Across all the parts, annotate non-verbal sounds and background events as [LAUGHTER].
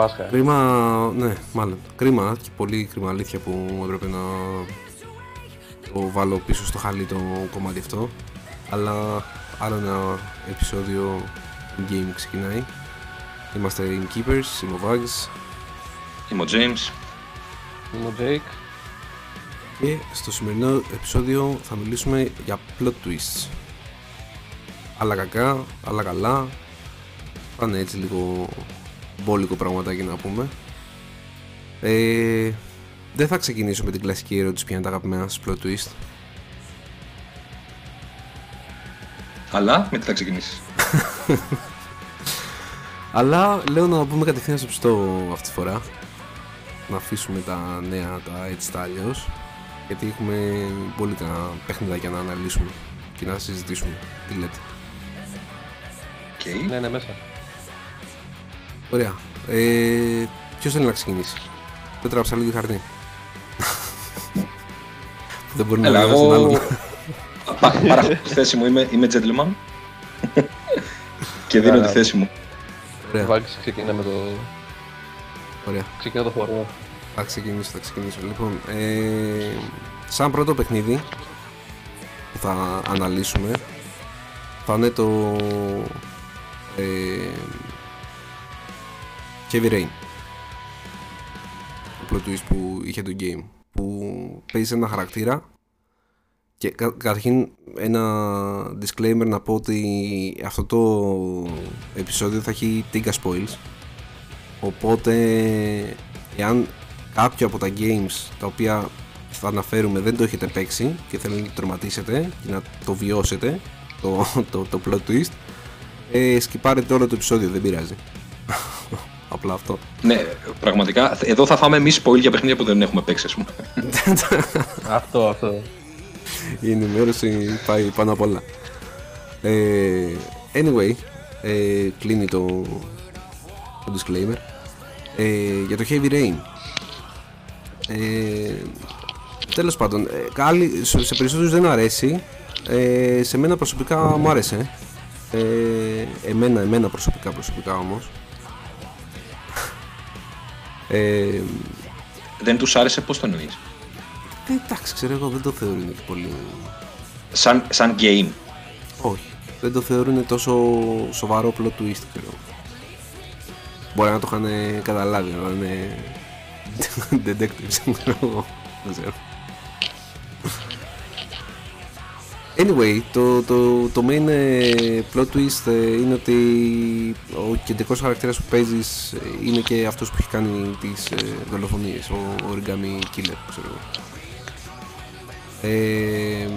Πάσχα. Κρίμα, ναι, μάλλον. Κρίμα και πολύ κρίμα αλήθεια που έπρεπε να το βάλω πίσω στο χαλί το κομμάτι αυτό. Αλλά άλλο ένα επεισόδιο game ξεκινάει. Είμαστε in Keepers, είμαι ο Vags Είμαι ο James. Είμαι ο Jake. και στο σημερινό επεισόδιο θα μιλήσουμε για plot twists. Άλλα κακά, άλλα καλά. Θα είναι έτσι λίγο μπόλικο πραγματάκι να πούμε. Ε, δεν θα ξεκινήσω με την κλασική ερώτηση ποια είναι τα αγαπημένα σας plot twist. Αλλά με τι θα ξεκινήσεις. [LAUGHS] Αλλά λέω να πούμε κατευθείαν στο ψητό αυτή τη φορά. Να αφήσουμε τα νέα, τα έτσι τα αλλιώς. Γιατί έχουμε πολύ τα παιχνιδάκια να αναλύσουμε και να συζητήσουμε. Τι λέτε; Okay. Ναι, ναι, μέσα. Ωραία. Ε, Ποιος θέλει να ξεκινήσει; Δεν τράψα λίγο χαρτί. [LAUGHS] Δεν μπορεί να Έλα, μιλήσει τον εγώ άλλον. πα- παραχωρώ τη θέση μου, είμαι, είμαι gentleman. και δίνω Άρα. τη θέση μου. Ωραία. Βάγκης ξεκινά με το... Ωραία. Ξεκινά το χώρο. Θα ξεκινήσω, θα ξεκινήσω. Λοιπόν, ε, σαν πρώτο παιχνίδι που θα αναλύσουμε θα είναι το ε, Heavy Rain. Το plot twist που είχε το game. Που παίζει ένα χαρακτήρα και κα, καταρχήν ένα disclaimer να πω ότι αυτό το επεισόδιο θα έχει τίγκα spoils Οπότε, εάν κάποιο από τα games τα οποία θα αναφέρουμε δεν το έχετε παίξει και θέλετε να το τερματίσετε και να το βιώσετε, το, το, το plot twist, ε, σκυπάρετε όλο το επεισόδιο, δεν πειράζει. Απλά αυτό. Ναι, πραγματικά. Εδώ θα φάμε εμείς spoil για παιχνίδια που δεν έχουμε παίξει, ας πούμε. [LAUGHS] Αυτό, αυτό. Η ενημέρωση πάει πάνω απ' όλα. Ε, anyway, ε, κλείνει το, το disclaimer. Ε, για το Heavy Rain. Ε, τέλος πάντων, ε, κάλλη- σε σε περισσότερους δεν αρέσει. Ε, σε μένα προσωπικά μου άρεσε. Ε, εμένα, εμένα προσωπικά, προσωπικά όμως. Ε, δεν τους άρεσε, πώς το εννοείς; ε, εντάξει, ξέρω εγώ, δεν το θεωρούν και πολύ Σαν, σαν game. Όχι. Δεν το θεωρούν τόσο σοβαρό plot twist, ξέρω. Μπορεί να το είχαν καταλάβει, να είναι [LAUGHS] detectives, ξέρω εγώ. Δεν ξέρω. Anyway, το, το, το main ε, plot twist ε, είναι ότι ο κεντρικός χαρακτήρας που παίζεις ε, είναι και αυτός που έχει κάνει τις ε, δολοφονίες, ο origami killer, ξέρω εγώ. Ε,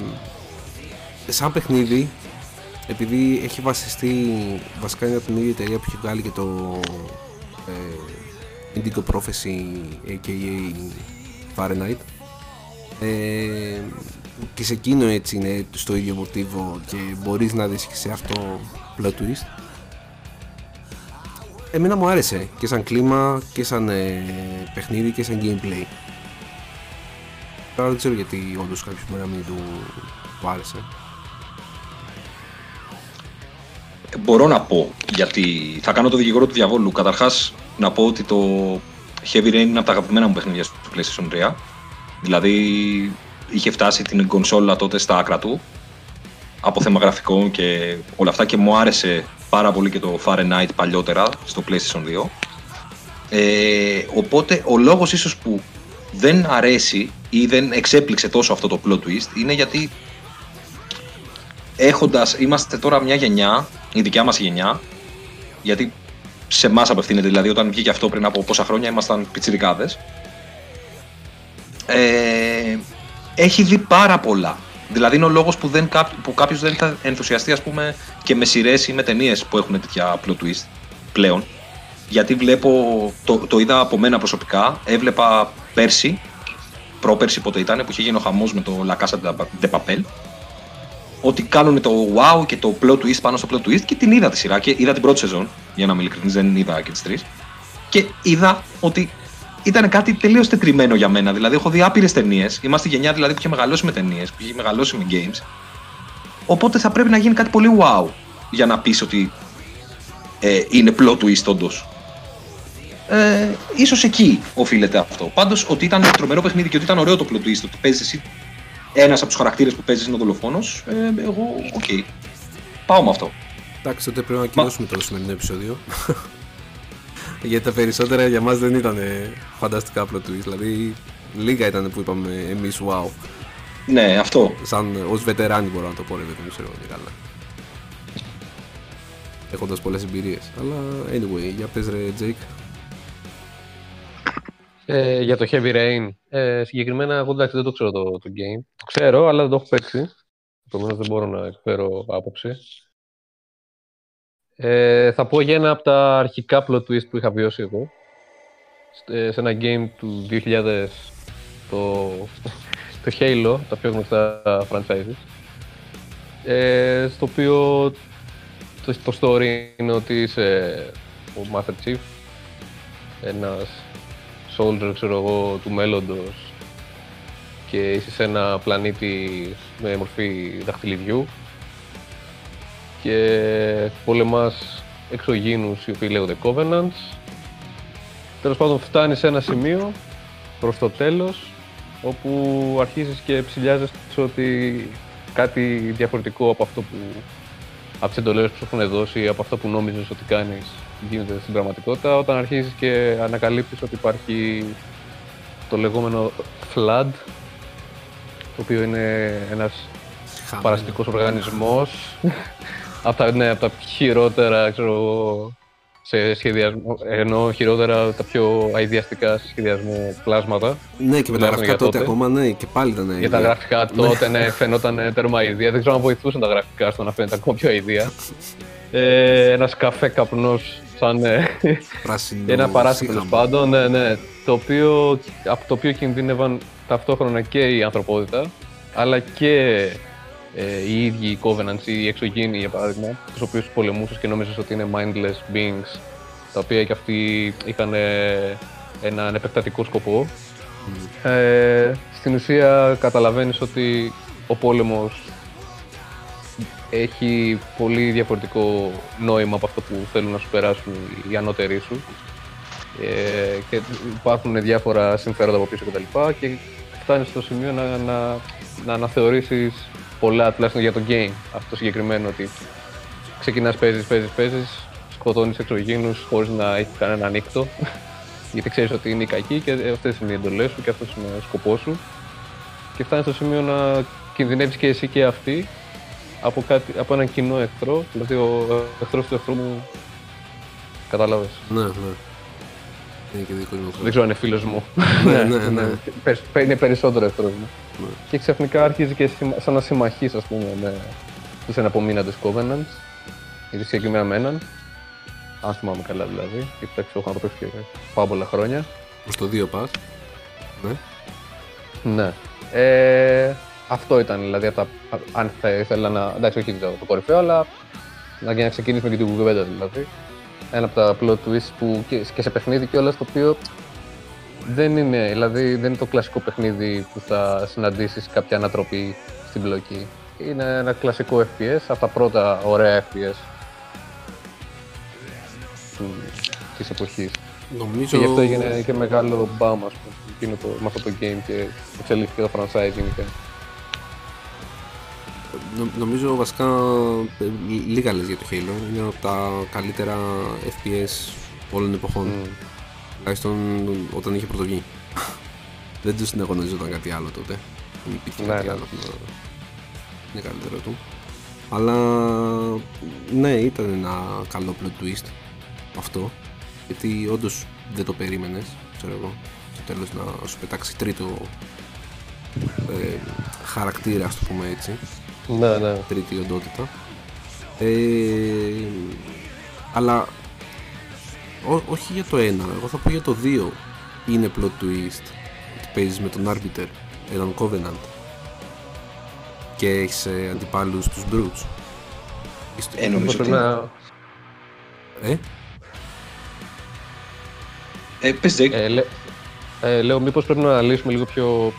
σαν παιχνίδι, επειδή έχει βασιστεί βασικά είναι από την ίδια εταιρεία που έχει βγάλει και το ε, Indigo Prophecy aka Fahrenheit ε, και σε εκείνο έτσι είναι στο ίδιο μοτίβο και μπορείς να δεις και σε αυτό plot twist Εμένα μου άρεσε και σαν κλίμα και σαν ε, παιχνίδι και σαν gameplay Τώρα δεν ξέρω γιατί όντως κάποιος μπορεί να μην του, του άρεσε Μπορώ να πω, γιατί θα κάνω το δικηγόρο του διαβόλου. Καταρχάς, να πω ότι το Heavy Rain είναι από τα αγαπημένα μου παιχνίδια στο PlayStation 3. Δηλαδή, είχε φτάσει την κονσόλα τότε στα άκρα του από θέμα γραφικών και όλα αυτά και μου άρεσε πάρα πολύ και το Fahrenheit παλιότερα στο PlayStation 2. Ε, οπότε ο λόγος ίσως που δεν αρέσει ή δεν εξέπληξε τόσο αυτό το plot twist είναι γιατί έχοντας, είμαστε τώρα μια γενιά, η δικιά μας γενιά, γιατί σε εμάς απευθύνεται, δηλαδή όταν βγήκε αυτό πριν από πόσα χρόνια ήμασταν πιτσιρικάδες, ε, έχει δει πάρα πολλά. Δηλαδή είναι ο λόγος που, δεν, κάπο- που κάποιος δεν θα ενθουσιαστεί ας πούμε και με σειρές ή με ταινίες που έχουν τέτοια plot twist πλέον. Γιατί βλέπω, το, το είδα από μένα προσωπικά, έβλεπα πέρσι, πρόπερσι πότε ήταν, που είχε γίνει ο χαμός με το La Casa de Papel, ότι κάνουν το wow και το plot twist πάνω στο plot twist και την είδα τη σειρά και είδα την πρώτη σεζόν, για να είμαι ειλικρινής, δεν είδα και τις τρεις. Και είδα ότι ήταν κάτι τελείως τετριμένο για μένα. Δηλαδή, έχω δει άπειρες ταινίες. Είμαστε η γενιά δηλαδή που είχε μεγαλώσει με ταινίες, που είχε μεγαλώσει με games. Οπότε θα πρέπει να γίνει κάτι πολύ wow για να πεις ότι ε, είναι plot twist όντως. Ε, ίσως εκεί οφείλεται αυτό. Πάντως ότι ήταν τρομερό παιχνίδι και ότι ήταν ωραίο το plot twist, ότι παίζεις εσύ ένας από τους χαρακτήρες που παίζεις είναι ο δολοφόνος, ε, εγώ, οκ. Πάω με αυτό. Εντάξει, τότε πρέπει να ακυρώσουμε το σημερινό επεισόδιο. Γιατί τα περισσότερα για μας δεν ήταν φανταστικά plot twist. Δηλαδή, λίγα ήταν που είπαμε εμείς wow. Ναι, αυτό. Σαν ως βετεράνοι μπορώ να το πω, ρε παιδί μου, ξέρω εγώ καλά. Έχοντας πολλές εμπειρίες. Αλλά anyway, για πες ρε Jake. Ε, για το Heavy Rain. Ε, συγκεκριμένα, εγώ εντάξει δεν το ξέρω το, το game. Το ξέρω, αλλά δεν το έχω παίξει. Επομένως δεν μπορώ να εκφέρω άποψη. Ε, θα πω για ένα από τα αρχικά plot twist που είχα βιώσει εγώ. Ε, σε ένα game του 2000, το, το Halo, τα πιο γνωστά franchises. Ε, στο οποίο το, το story είναι ότι είσαι ο Master Chief, ένας soldier, ξέρω εγώ, του μέλλοντος και είσαι σε ένα πλανήτη με μορφή δαχτυλιδιού και πολεμάς εξωγήινους οι οποίοι λέγονται Covenants. Τέλος πάντων φτάνεις σε ένα σημείο προς το τέλος όπου αρχίζεις και ψηλιάζεσαι ότι κάτι διαφορετικό από αυτό που από τις εντολές που σου έχουν δώσει ή από αυτό που νόμιζες ότι κάνεις γίνεται στην πραγματικότητα όταν αρχίζεις και ανακαλύπτεις ότι υπάρχει το λεγόμενο flood το οποίο είναι ένας παραστικός οργανισμός [LAUGHS] από τα, ναι, από τα χειρότερα, ξέρω σε σχεδιασμό, ενώ χειρότερα τα πιο αειδιαστικά σε σχεδιασμό πλάσματα. Ναι, και με τα γραφικά τότε, ακόμα, ναι, και πάλι ήταν Για τα γραφικά τότε, ναι, φαινόταν τέρμα αηδία. Δεν ξέρω αν βοηθούσαν τα γραφικά στο να φαίνεται ακόμα πιο αηδία. Ε, ένας καφέ καπνός σαν ε, ένα παράσιτος τέλο πάντων, ναι, ναι, το οποίο, από το οποίο κινδύνευαν ταυτόχρονα και η ανθρωπότητα, αλλά και ε, οι ίδιοι οι Covenants ή οι εξωγήινοι για παράδειγμα, τους οποίους πολεμούσες και νόμιζες ότι είναι mindless beings, τα οποία και αυτοί είχαν ε, έναν επεκτατικό σκοπό. Mm. Ε, στην ουσία καταλαβαίνεις ότι ο πόλεμος έχει πολύ διαφορετικό νόημα από αυτό που θέλουν να σου περάσουν οι ανώτεροι σου ε, και υπάρχουν διάφορα συμφέροντα από πίσω κτλ. Και, και φτάνεις στο σημείο να, να, να αναθεωρήσεις πολλά τουλάχιστον για το game αυτό το συγκεκριμένο ότι ξεκινάς, παίζεις, παίζεις, παίζεις, σκοτώνεις εξωγήινους χωρίς να έχει κανένα ανοίκτο [LAUGHS] γιατί ξέρεις ότι είναι κακοί και αυτές είναι οι εντολές σου και αυτός είναι ο σκοπός σου και φτάνεις στο σημείο να κινδυνεύεις και εσύ και αυτοί από, κάτι, από έναν κοινό εχθρό, δηλαδή ο εχθρός του εχθρού μου κατάλαβες. Ναι, ναι. Είναι και δικός μου Δεν ξέρω αν είναι φίλος μου. ναι, ναι, ναι. [LAUGHS] Είναι περισσότερο εχθρός μου. Ναι. Και ξαφνικά αρχίζει και σαν να συμμαχείς, ας πούμε, με τους εναπομείναντες Covenants, γιατί συγκεκριμένα με έναν, αν θυμάμαι καλά δηλαδή, γιατί εντάξει, έχω να το παίξω και πάρα πολλά χρόνια. Προς το 2 πας. Ναι. Ναι. Ε, αυτό ήταν δηλαδή, τα, αν θα ήθελα να. Εντάξει, όχι το, το κορυφαίο, αλλά να, να ξεκινήσουμε και την κουβέντα δηλαδή. Ένα από τα plot twists που και, και σε παιχνίδι κιόλας το οποίο δεν είναι, δηλαδή δεν είναι το κλασικό παιχνίδι που θα συναντήσεις κάποια ανατροπή στην μπλοκή. Είναι ένα κλασικό FPS, από τα πρώτα ωραία FPS της εποχής. Νομίζω... Και γι' αυτό έγινε και μεγάλο μπαμ, ας πούμε, το, με αυτό το game και εξελίχθηκε το franchise γενικά. νομίζω βασικά ε, λίγα λες για το Halo. Είναι από τα καλύτερα FPS όλων εποχών. Mm. Τουλάχιστον όταν είχε πρωτοβγεί. Δεν τους συναγωνιζόταν κάτι άλλο τότε. Δεν υπήρχε ναι, κάτι ναι. άλλο που είναι καλύτερο του. Αλλά ναι, ήταν ένα καλό plot twist αυτό. Γιατί όντως δεν το περίμενες, ξέρω εγώ. Στο τέλος να σου πετάξει τρίτο ε, χαρακτήρα, ας το πούμε έτσι. Ναι, ναι. Τρίτη οντότητα. Ε, αλλά Ό, όχι για το ένα, εγώ θα πω για το δύο είναι plot twist ότι παίζεις με τον Arbiter, έναν Covenant και έχεις ε, αντιπάλους τους Brutes. Ε, νομίζω ότι... Να... Ε; Ε, πες Jake. Ε, λέ, ε, λέω μήπως πρέπει να αναλύσουμε λίγο πιο,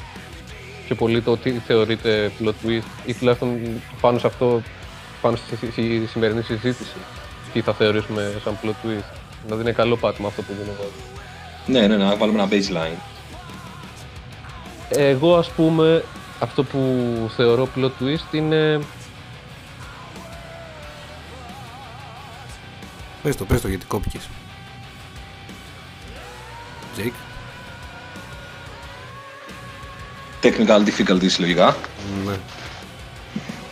πιο πολύ το τι θεωρείται plot twist ή τουλάχιστον πάνω σε αυτό, πάνω στη σημερινή συζήτηση τι θα θεωρήσουμε σαν plot twist. Δηλαδή είναι καλό πάτημα αυτό που δίνω εγώ. Ναι, ναι, να βάλουμε ένα baseline. Εγώ ας πούμε αυτό που θεωρώ plot twist είναι Πες το, πες το γιατί κόπηκες. Jake. Technical difficulties λογικά. Ναι.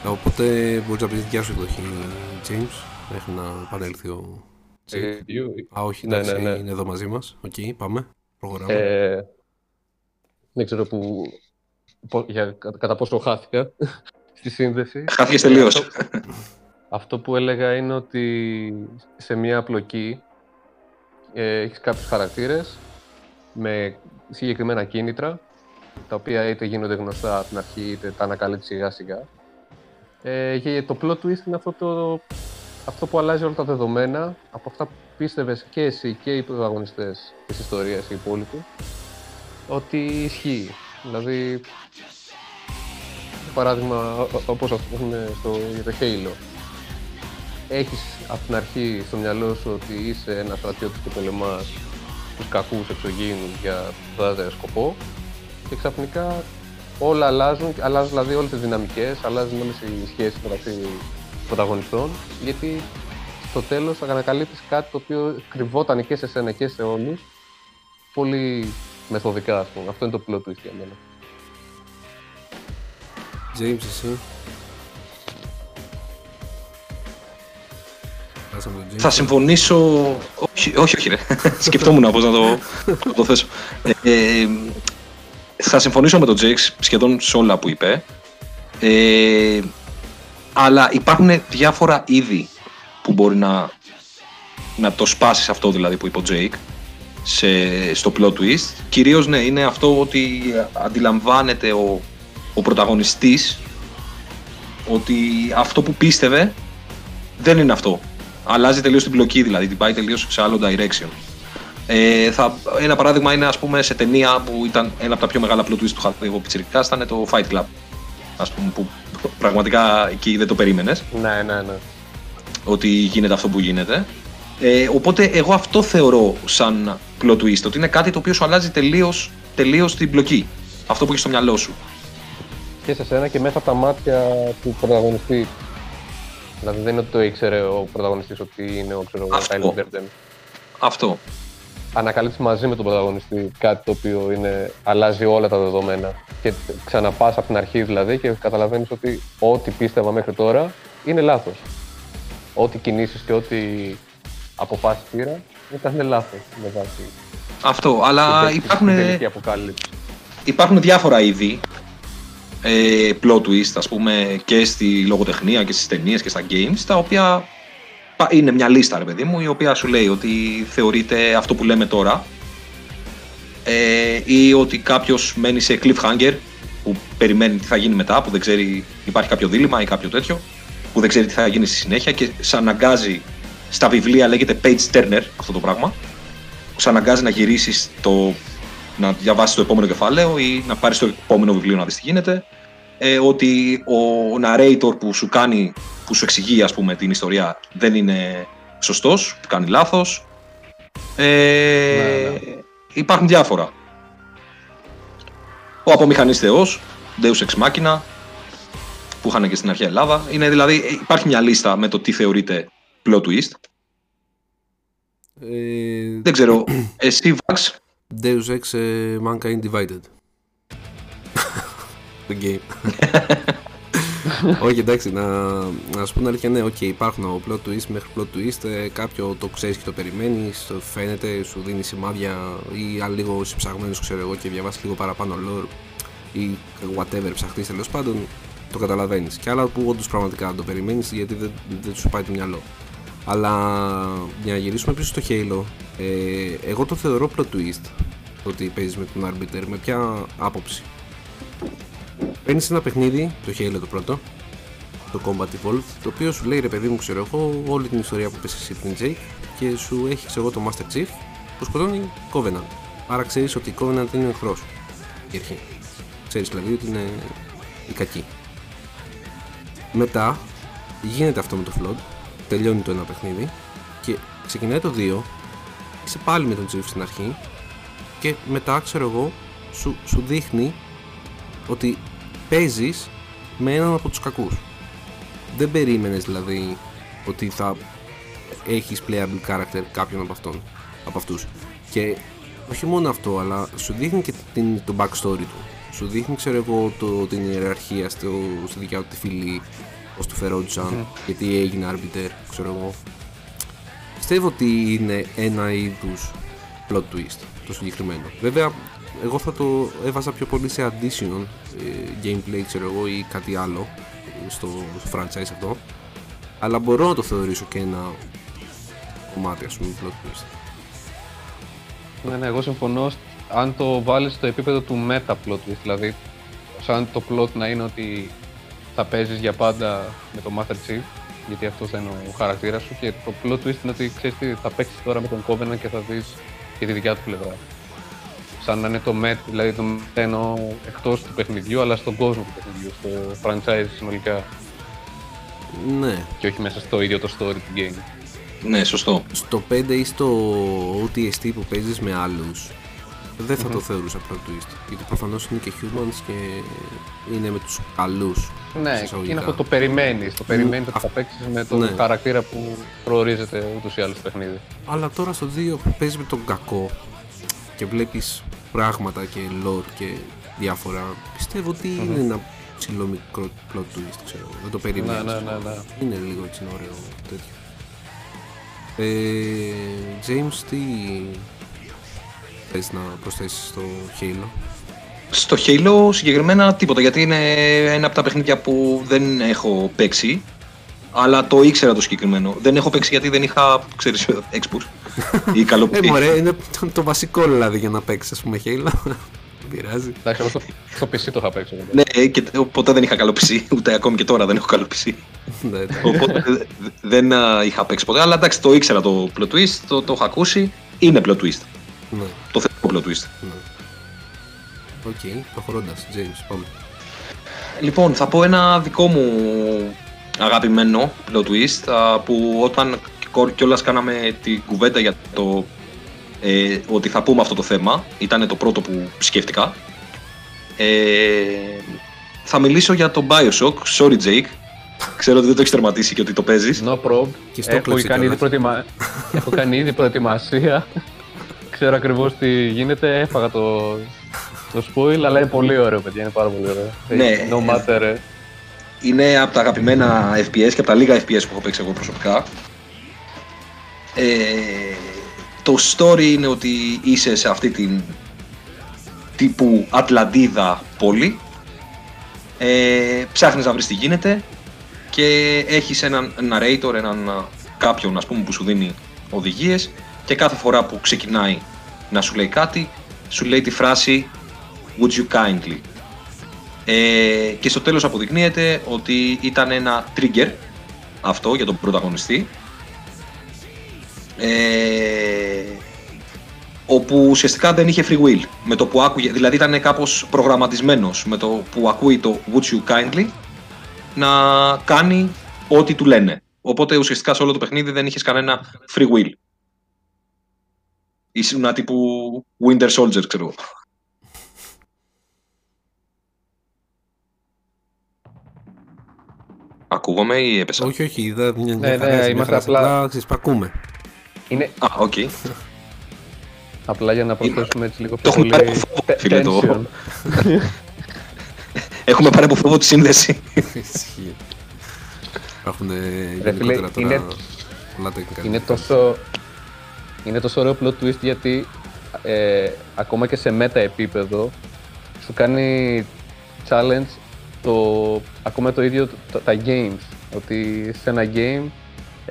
Οπότε μπορείς να πεις δικιά σου εκδοχή, James, μέχρι να επανέλθει ο Jake. ε, Α, όχι, ναι, εντάξει, ναι, ναι. είναι εδώ μαζί μας. Οκ, πάμε. Προχωράμε. Ε, δεν ξέρω που, πο- για, κα- κατά πόσο χάθηκα [LAUGHS] στη σύνδεση. Χάθηκες τελείως. Αυτό, αυτό που έλεγα είναι ότι σε μια απλοκή ε, έχεις κάποιους χαρακτήρες με συγκεκριμένα κίνητρα τα οποία είτε γίνονται γνωστά από την αρχή είτε τα ανακαλύπτει σιγά σιγά. Ε, και το plot twist είναι αυτό, το, αυτό που αλλάζει όλα τα δεδομένα από αυτά που πίστευες και εσύ και οι πρωταγωνιστές της ιστορίας, οι υπόλοιποι, ότι ισχύει. Δηλαδή, για παράδειγμα, ο- ο- όπως ας πούμε στο, για το Halo. Έχεις από την αρχή στο μυαλό σου ότι είσαι ένας στρατιώτης και πολεμάς τους κακούς εξωγήινους για τάδε σκοπό και ξαφνικά όλα αλλάζουν, αλλάζουν δηλαδή όλες τις δυναμικές, αλλάζουν όλες οι σχέσεις μεταξύ πρωταγωνιστών γιατί στο τέλος ανακαλύπτεις κάτι το οποίο κρυβόταν και σε σένα και σε όλους πολύ μεθοδικά ας πούμε. Αυτό είναι το plot twist για μένα. James, εσύ. Χάσαμε τον James. Θα συμφωνήσω. Όχι, όχι, όχι ρε. [LAUGHS] Σκεφτόμουν πώ να το, να το θέσω. Ε, ε, θα συμφωνήσω με τον Τζέξ σχεδόν σε όλα που είπε. Ε, αλλά υπάρχουν διάφορα είδη που μπορεί να, να το σπάσεις αυτό δηλαδή που είπε ο Jake σε, στο plot twist. Κυρίως ναι, είναι αυτό ότι αντιλαμβάνεται ο, ο πρωταγωνιστής ότι αυτό που πίστευε δεν είναι αυτό. Αλλάζει τελείως την πλοκή δηλαδή, την πάει τελείως σε άλλο direction. Ε, θα, ένα παράδειγμα είναι ας πούμε σε ταινία που ήταν ένα από τα πιο μεγάλα plot twist του είχα δει εγώ πιτσιρικάς, ήταν το Fight Club. Ας πούμε που πραγματικά εκεί δεν το περίμενες Ναι, ναι, ναι. ότι γίνεται αυτό που γίνεται. Ε, οπότε εγώ αυτό θεωρώ σαν plot twist, ότι είναι κάτι το οποίο σου αλλάζει τελείως, τελείως την πλοκή. Αυτό που έχεις στο μυαλό σου. Και σε σένα και μέσα από τα μάτια του πρωταγωνιστή. Δηλαδή δεν είναι ότι το ήξερε ο πρωταγωνιστής ότι είναι ο ξέρω, Αυτό. Tyler Durden. Αυτό. Ανακαλύπτεις μαζί με τον πρωταγωνιστή κάτι το οποίο είναι, αλλάζει όλα τα δεδομένα. Και ξαναπάς από την αρχή δηλαδή και καταλαβαίνεις ότι ό,τι πίστευα μέχρι τώρα είναι λάθος. Ό,τι κινήσεις και ό,τι αποφάσεις πήρα ήταν λάθος με βάση Αυτό. Αλλά την- την υπάρχουν, τελική αποκάλυψη. υπάρχουν διάφορα είδη ε, plot twist, ας πούμε, και στη λογοτεχνία και στις ταινίες και στα games, τα οποία πα- είναι μια λίστα, ρε παιδί μου, η οποία σου λέει ότι θεωρείται αυτό που λέμε τώρα ε, ή ότι κάποιος μένει σε cliffhanger που περιμένει τι θα γίνει μετά, που δεν ξέρει, υπάρχει κάποιο δίλημα ή κάποιο τέτοιο, που δεν ξέρει τι θα γίνει στη συνέχεια και σε αναγκάζει, στα βιβλία λέγεται page turner αυτό το πράγμα, σε αναγκάζει να γυρίσεις το, να διαβάσεις το επόμενο κεφάλαιο ή να πάρεις το επόμενο βιβλίο να δεις τι γίνεται, ε, ότι ο narrator που σου κάνει, που σου εξηγεί ας πούμε την ιστορία δεν είναι σωστός, κάνει λάθος. Ε, Ναι, ναι. Υπάρχουν διάφορα. Ο από μηχανής θεός, Deus Ex Machina, που είχαν και στην αρχαία Ελλάδα. Είναι δηλαδή, ε, υπάρχει μια λίστα με το τι θεωρείται plot twist. Ε, Δεν ξέρω, εσύ Vax, Deus Ex ε, Mankind Divided. [LAUGHS] The game. [LAUGHS] [LAUGHS] Όχι, εντάξει, να, να σου πω την αλήθεια, ναι, οκ, υπάρχουν από plot twist μέχρι plot twist. Ε, κάποιο το ξέρεις και το περιμένεις, φαίνεται, σου δίνει σημάδια ή αν λίγο είσαι ψαγμένο, ξέρω εγώ, και διαβάσει λίγο παραπάνω lore ή whatever ψαχτεί τέλος πάντων, το καταλαβαίνεις. Και άλλα που όντως πραγματικά δεν το περιμένεις γιατί δεν, δεν σου πάει το μυαλό. Αλλά για να γυρίσουμε πίσω στο Halo, ε, εγώ το θεωρώ plot twist το ότι παίζεις με τον Arbiter. Με ποια άποψη; Παίρνεις ένα παιχνίδι, το Halo το πρώτο, το Combat Evolved, το οποίο σου λέει ρε παιδί μου, ξέρω εγώ, όλη την ιστορία που πες εσύ την Jake και σου έχει ξέρω εγώ το Master Chief που σκοτώνει Covenant. Άρα ξέρεις ότι η Covenant είναι εχθρός. Η αρχή. Ξέρεις δηλαδή ότι είναι η κακή. Μετά γίνεται αυτό με το Flood, τελειώνει το ένα παιχνίδι και ξεκινάει το 2. Είσαι πάλι με τον Chief στην αρχή και μετά ξέρω εγώ σου, σου δείχνει ότι παίζεις με έναν από τους κακούς. Δεν περίμενες δηλαδή ότι θα έχεις playable character κάποιον από, αυτόν, από αυτούς. Και όχι μόνο αυτό αλλά σου δείχνει και την, το backstory του. Σου δείχνει ξέρω εγώ το, την ιεραρχία στο, στη δικιά του τη φυλή πώς του φερόντουσαν γιατί έγινε arbiter ξέρω εγώ. Πιστεύω ότι είναι ένα είδους plot twist το συγκεκριμένο. Βέβαια εγώ θα το έβαζα πιο πολύ σε addition ε, gameplay ξέρω εγώ ή κάτι άλλο ε, στο, στο franchise αυτό. Αλλά μπορώ να το θεωρήσω και ένα κομμάτι ας πούμε plot twist. Ναι, ναι, εγώ συμφωνώ. Σ- αν το βάλεις στο επίπεδο του meta plot twist, δηλαδή σαν το plot να είναι ότι θα παίζεις για πάντα με το Master Chief, γιατί αυτός θα είναι ο χαρακτήρας σου και το plot twist είναι ότι ξέρεις τι, θα παίξεις τώρα με τον Covenant και θα δεις και τη δικιά του πλευρά. Σαν να είναι το meta, δηλαδή το meta εννοώ εκτός του παιχνιδιού, αλλά στον κόσμο του παιχνιδιού, στο franchise συνολικά ναι και όχι μέσα στο ίδιο το story του game. Ναι, σωστό. στο 5 ή στο OTST που παίζεις με άλλους δεν θα το θεωρούσα plot twist γιατί προφανώς είναι και humans και είναι με τους καλούς Ναι, εισαγωγικά. είναι αυτό το περιμένεις. Το περιμένεις ότι αυ- θα παίξεις με τον ναι. χαρακτήρα που προορίζεται ούτως ή άλλως στο παιχνίδι. Αλλά τώρα στο 2 που παίζεις με τον κακό και βλέπεις πράγματα και lore και διάφορα, πιστεύω ότι είναι ένα ψηλό μικρό plot twist, ξέρω. Δεν το Ναι, περιμένεις. ναι, ναι, ναι. Είναι λίγο έτσι ωραίο τέτοιο. Ε, James, τι θες να προσθέσεις στο Halo; Στο Halo συγκεκριμένα τίποτα, γιατί είναι ένα από τα παιχνίδια που δεν έχω παίξει, αλλά το ήξερα το συγκεκριμένο. Δεν έχω παίξει γιατί δεν είχα, ξέρεις, Xbox ή Ε, καλό μωρέ, είναι το, το βασικό δηλαδή για να παίξεις, ας πούμε, Halo. Δεν [LAUGHS] πειράζει. Εντάξει, εγώ στο, στο PC το είχα παίξει. βέβαια. Ναι, και ποτέ δεν είχα καλό PC, ούτε ακόμη και τώρα δεν έχω καλό PC. [LAUGHS] Ναι, ναι. Οπότε δε- δεν α, είχα παίξει ποτέ, αλλά εντάξει, το ήξερα το plot twist, το, το έχω ακούσει. Είναι plot twist. ναι. Το θετικό plot twist. Οκ, προχωρώντας, James, πάμε. Λοιπόν, θα πω ένα δικό μου αγαπημένο plot twist α, που όταν κιόλας κάναμε την κουβέντα για το ε, ότι θα πούμε αυτό το θέμα, ήταν το πρώτο που σκέφτηκα. Ε, θα μιλήσω για το Bioshock, sorry Jake, ξέρω ότι δεν το έχεις τερματίσει και ότι το παίζεις. No prob. Και στο Έχω κλέψει κάνει, ήδη κιόλας. προετοιμα... [LAUGHS] Έχω κάνει ήδη προετοιμασία. Ξέρω ακριβώς τι γίνεται. Έφαγα το, το spoil, αλλά είναι πολύ ωραίο, παιδιά. Είναι πάρα πολύ ωραίο. Ναι. No matter. ε. Είναι από τα αγαπημένα FPS και από τα λίγα FPS που έχω παίξει εγώ προσωπικά. Ε, το story είναι ότι είσαι σε αυτή την τύπου Ατλαντίδα πόλη. Ε, ψάχνεις να βρεις τι γίνεται και έχεις έναν narrator, έναν α, κάποιον ας πούμε που σου δίνει οδηγίες και κάθε φορά που ξεκινάει να σου λέει κάτι σου λέει τη φράση Would you kindly; Ε, και στο τέλος αποδεικνύεται ότι ήταν ένα trigger αυτό για τον πρωταγωνιστή ε, όπου ουσιαστικά δεν είχε free will με το που άκουγε, δηλαδή ήταν κάπως προγραμματισμένος με το που ακούει το would you kindly να κάνει ό,τι του λένε οπότε ουσιαστικά σε όλο το παιχνίδι δεν είχες κανένα free will ήσουν τύπου Winter Soldier ξέρω εγώ. Ακούγομαι ή έπεσα; Όχι, όχι, είδα μια, μια Ναι, χαρά, ναι, μια είμαστε χαρά, απλά- απλά σ' ακούμε. Είναι Α, οκ. απλά για να προσθέσουμε έτσι λίγο Το πιο έχουμε πολύ πάρει από φόβο, φίλε, το- tension. [LAUGHS] Έχουμε πάρει από φόβο τη σύνδεση. [LAUGHS] Ισχύει. Υπάρχουν Ρε γενικότερα φίλε, τώρα είναι- πολλά τεχνικά. Είναι τόσο, είναι τόσο ωραίο plot twist γιατί ε, ακόμα και σε μέτα επίπεδο σου κάνει challenge το, ακόμα το ίδιο το- τα games. Ότι σε ένα game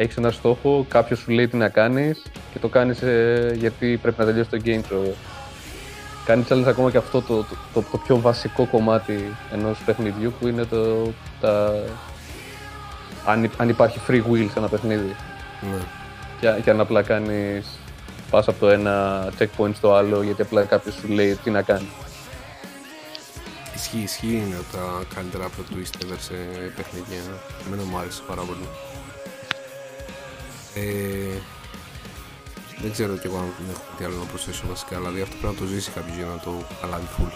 έχεις ένα στόχο, κάποιος σου λέει τι να κάνεις και το κάνεις ε, γιατί πρέπει να τελειώσει το game. ξέρω εγώ. Κάνεις challenge ακόμα και αυτό το, το, το, το πιο βασικό κομμάτι ενός παιχνιδιού που είναι το, τα, αν, υ- αν υπάρχει free will σε ένα παιχνίδι Ναι. και, και αν απλά κάνεις πας από το ένα checkpoint στο άλλο γιατί απλά κάποιος σου λέει τι να κάνεις. Ισχύει, ισχύει είναι από τα καλύτερα plot twist ever σε παιχνίδια. Εμένα μου άρεσε πάρα πολύ. Ε, Δεν ξέρω κι εγώ αν έχω κάτι άλλο να προσθέσω βασικά. Δηλαδή αυτό πρέπει να το ζήσει κάποιος για να το καταλάβει full.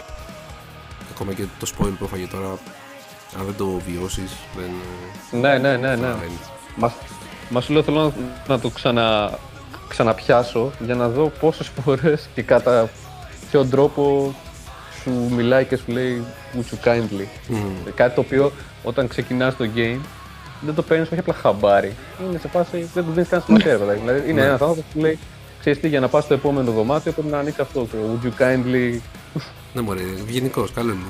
Ακόμα και το spoil που έφαγε τώρα, αν δεν το βιώσεις, δεν. Ναι, ναι, ναι. ναι. καταλαβαίνεις. Μα, μα σου λέω θέλω να, να το ξανα, ξαναπιάσω για να δω πόσες [LAUGHS] φορές και κατά ποιον τρόπο σου μιλάει και σου λέει would you kindly; Μμμ. Κάτι το οποίο όταν ξεκινάς το game δεν το παίρνεις όχι απλά χαμπάρι. Είναι σε φάση, δεν το δίνεις καν σημασία. ρε παιδάκι. Δηλαδή είναι Ναι. ένας άνθρωπος που λέει ξέρεις τι, για να πας στο επόμενο δωμάτιο πρέπει να ανοίξει αυτό. το Would you kindly. Ναι, μωρέ, ευγενικός, καλό είναι.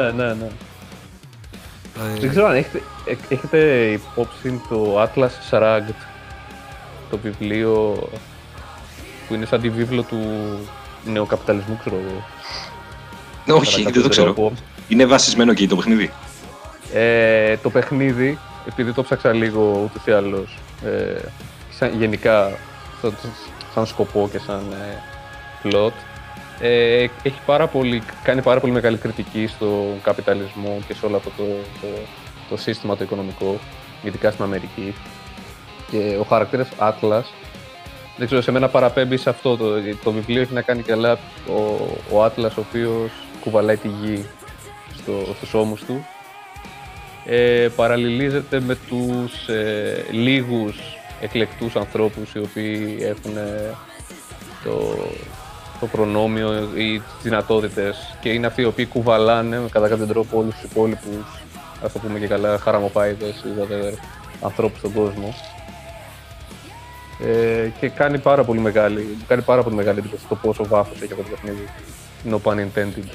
ναι, ναι, ναι. Ε, Δεν ξέρω αν έχετε, ε- έχετε υπόψη το Atlas Shrugged, το βιβλίο που είναι σαν τη βίβλο του νεοκαπιταλισμού, ξέρω εγώ. Όχι, κατά δεν κάποιο το ξέρω. τρόπο. Είναι βασισμένο εκεί το παιχνίδι. Ε, το παιχνίδι, επειδή το ψάξα λίγο ούτως ή άλλως, ε, σαν, γενικά σαν, σαν σκοπό και σαν ε, plot, ε, έχει πάρα πολύ, κάνει πάρα πολύ μεγάλη κριτική στον καπιταλισμό και σε όλο αυτό το, το, το σύστημα το οικονομικό, ειδικά στην Αμερική. Και ο χαρακτήρας Atlas, δεν ξέρω, σε μένα παραπέμπει σε αυτό. Το, το βιβλίο έχει να κάνει καλά ο, ο Atlas, ο οποίος κουβαλάει τη γη στο, στους ώμους του ε, παραλληλίζεται με τους ε, λίγους εκλεκτούς ανθρώπους οι οποίοι έχουν ε, το, το προνόμιο ή τις δυνατότητες και είναι αυτοί οι οποίοι κουβαλάνε με κατά κάποιο τρόπο όλους τους υπόλοιπους ας το πούμε και καλά χαραμοπάιδες ή whatever ανθρώπους στον κόσμο ε, και κάνει πάρα πολύ μεγάλη, κάνει πάρα πολύ μεγάλη εντύπωση το πόσο βάθος έχει αυτό το παιχνίδι. No pun intended. [LAUGHS]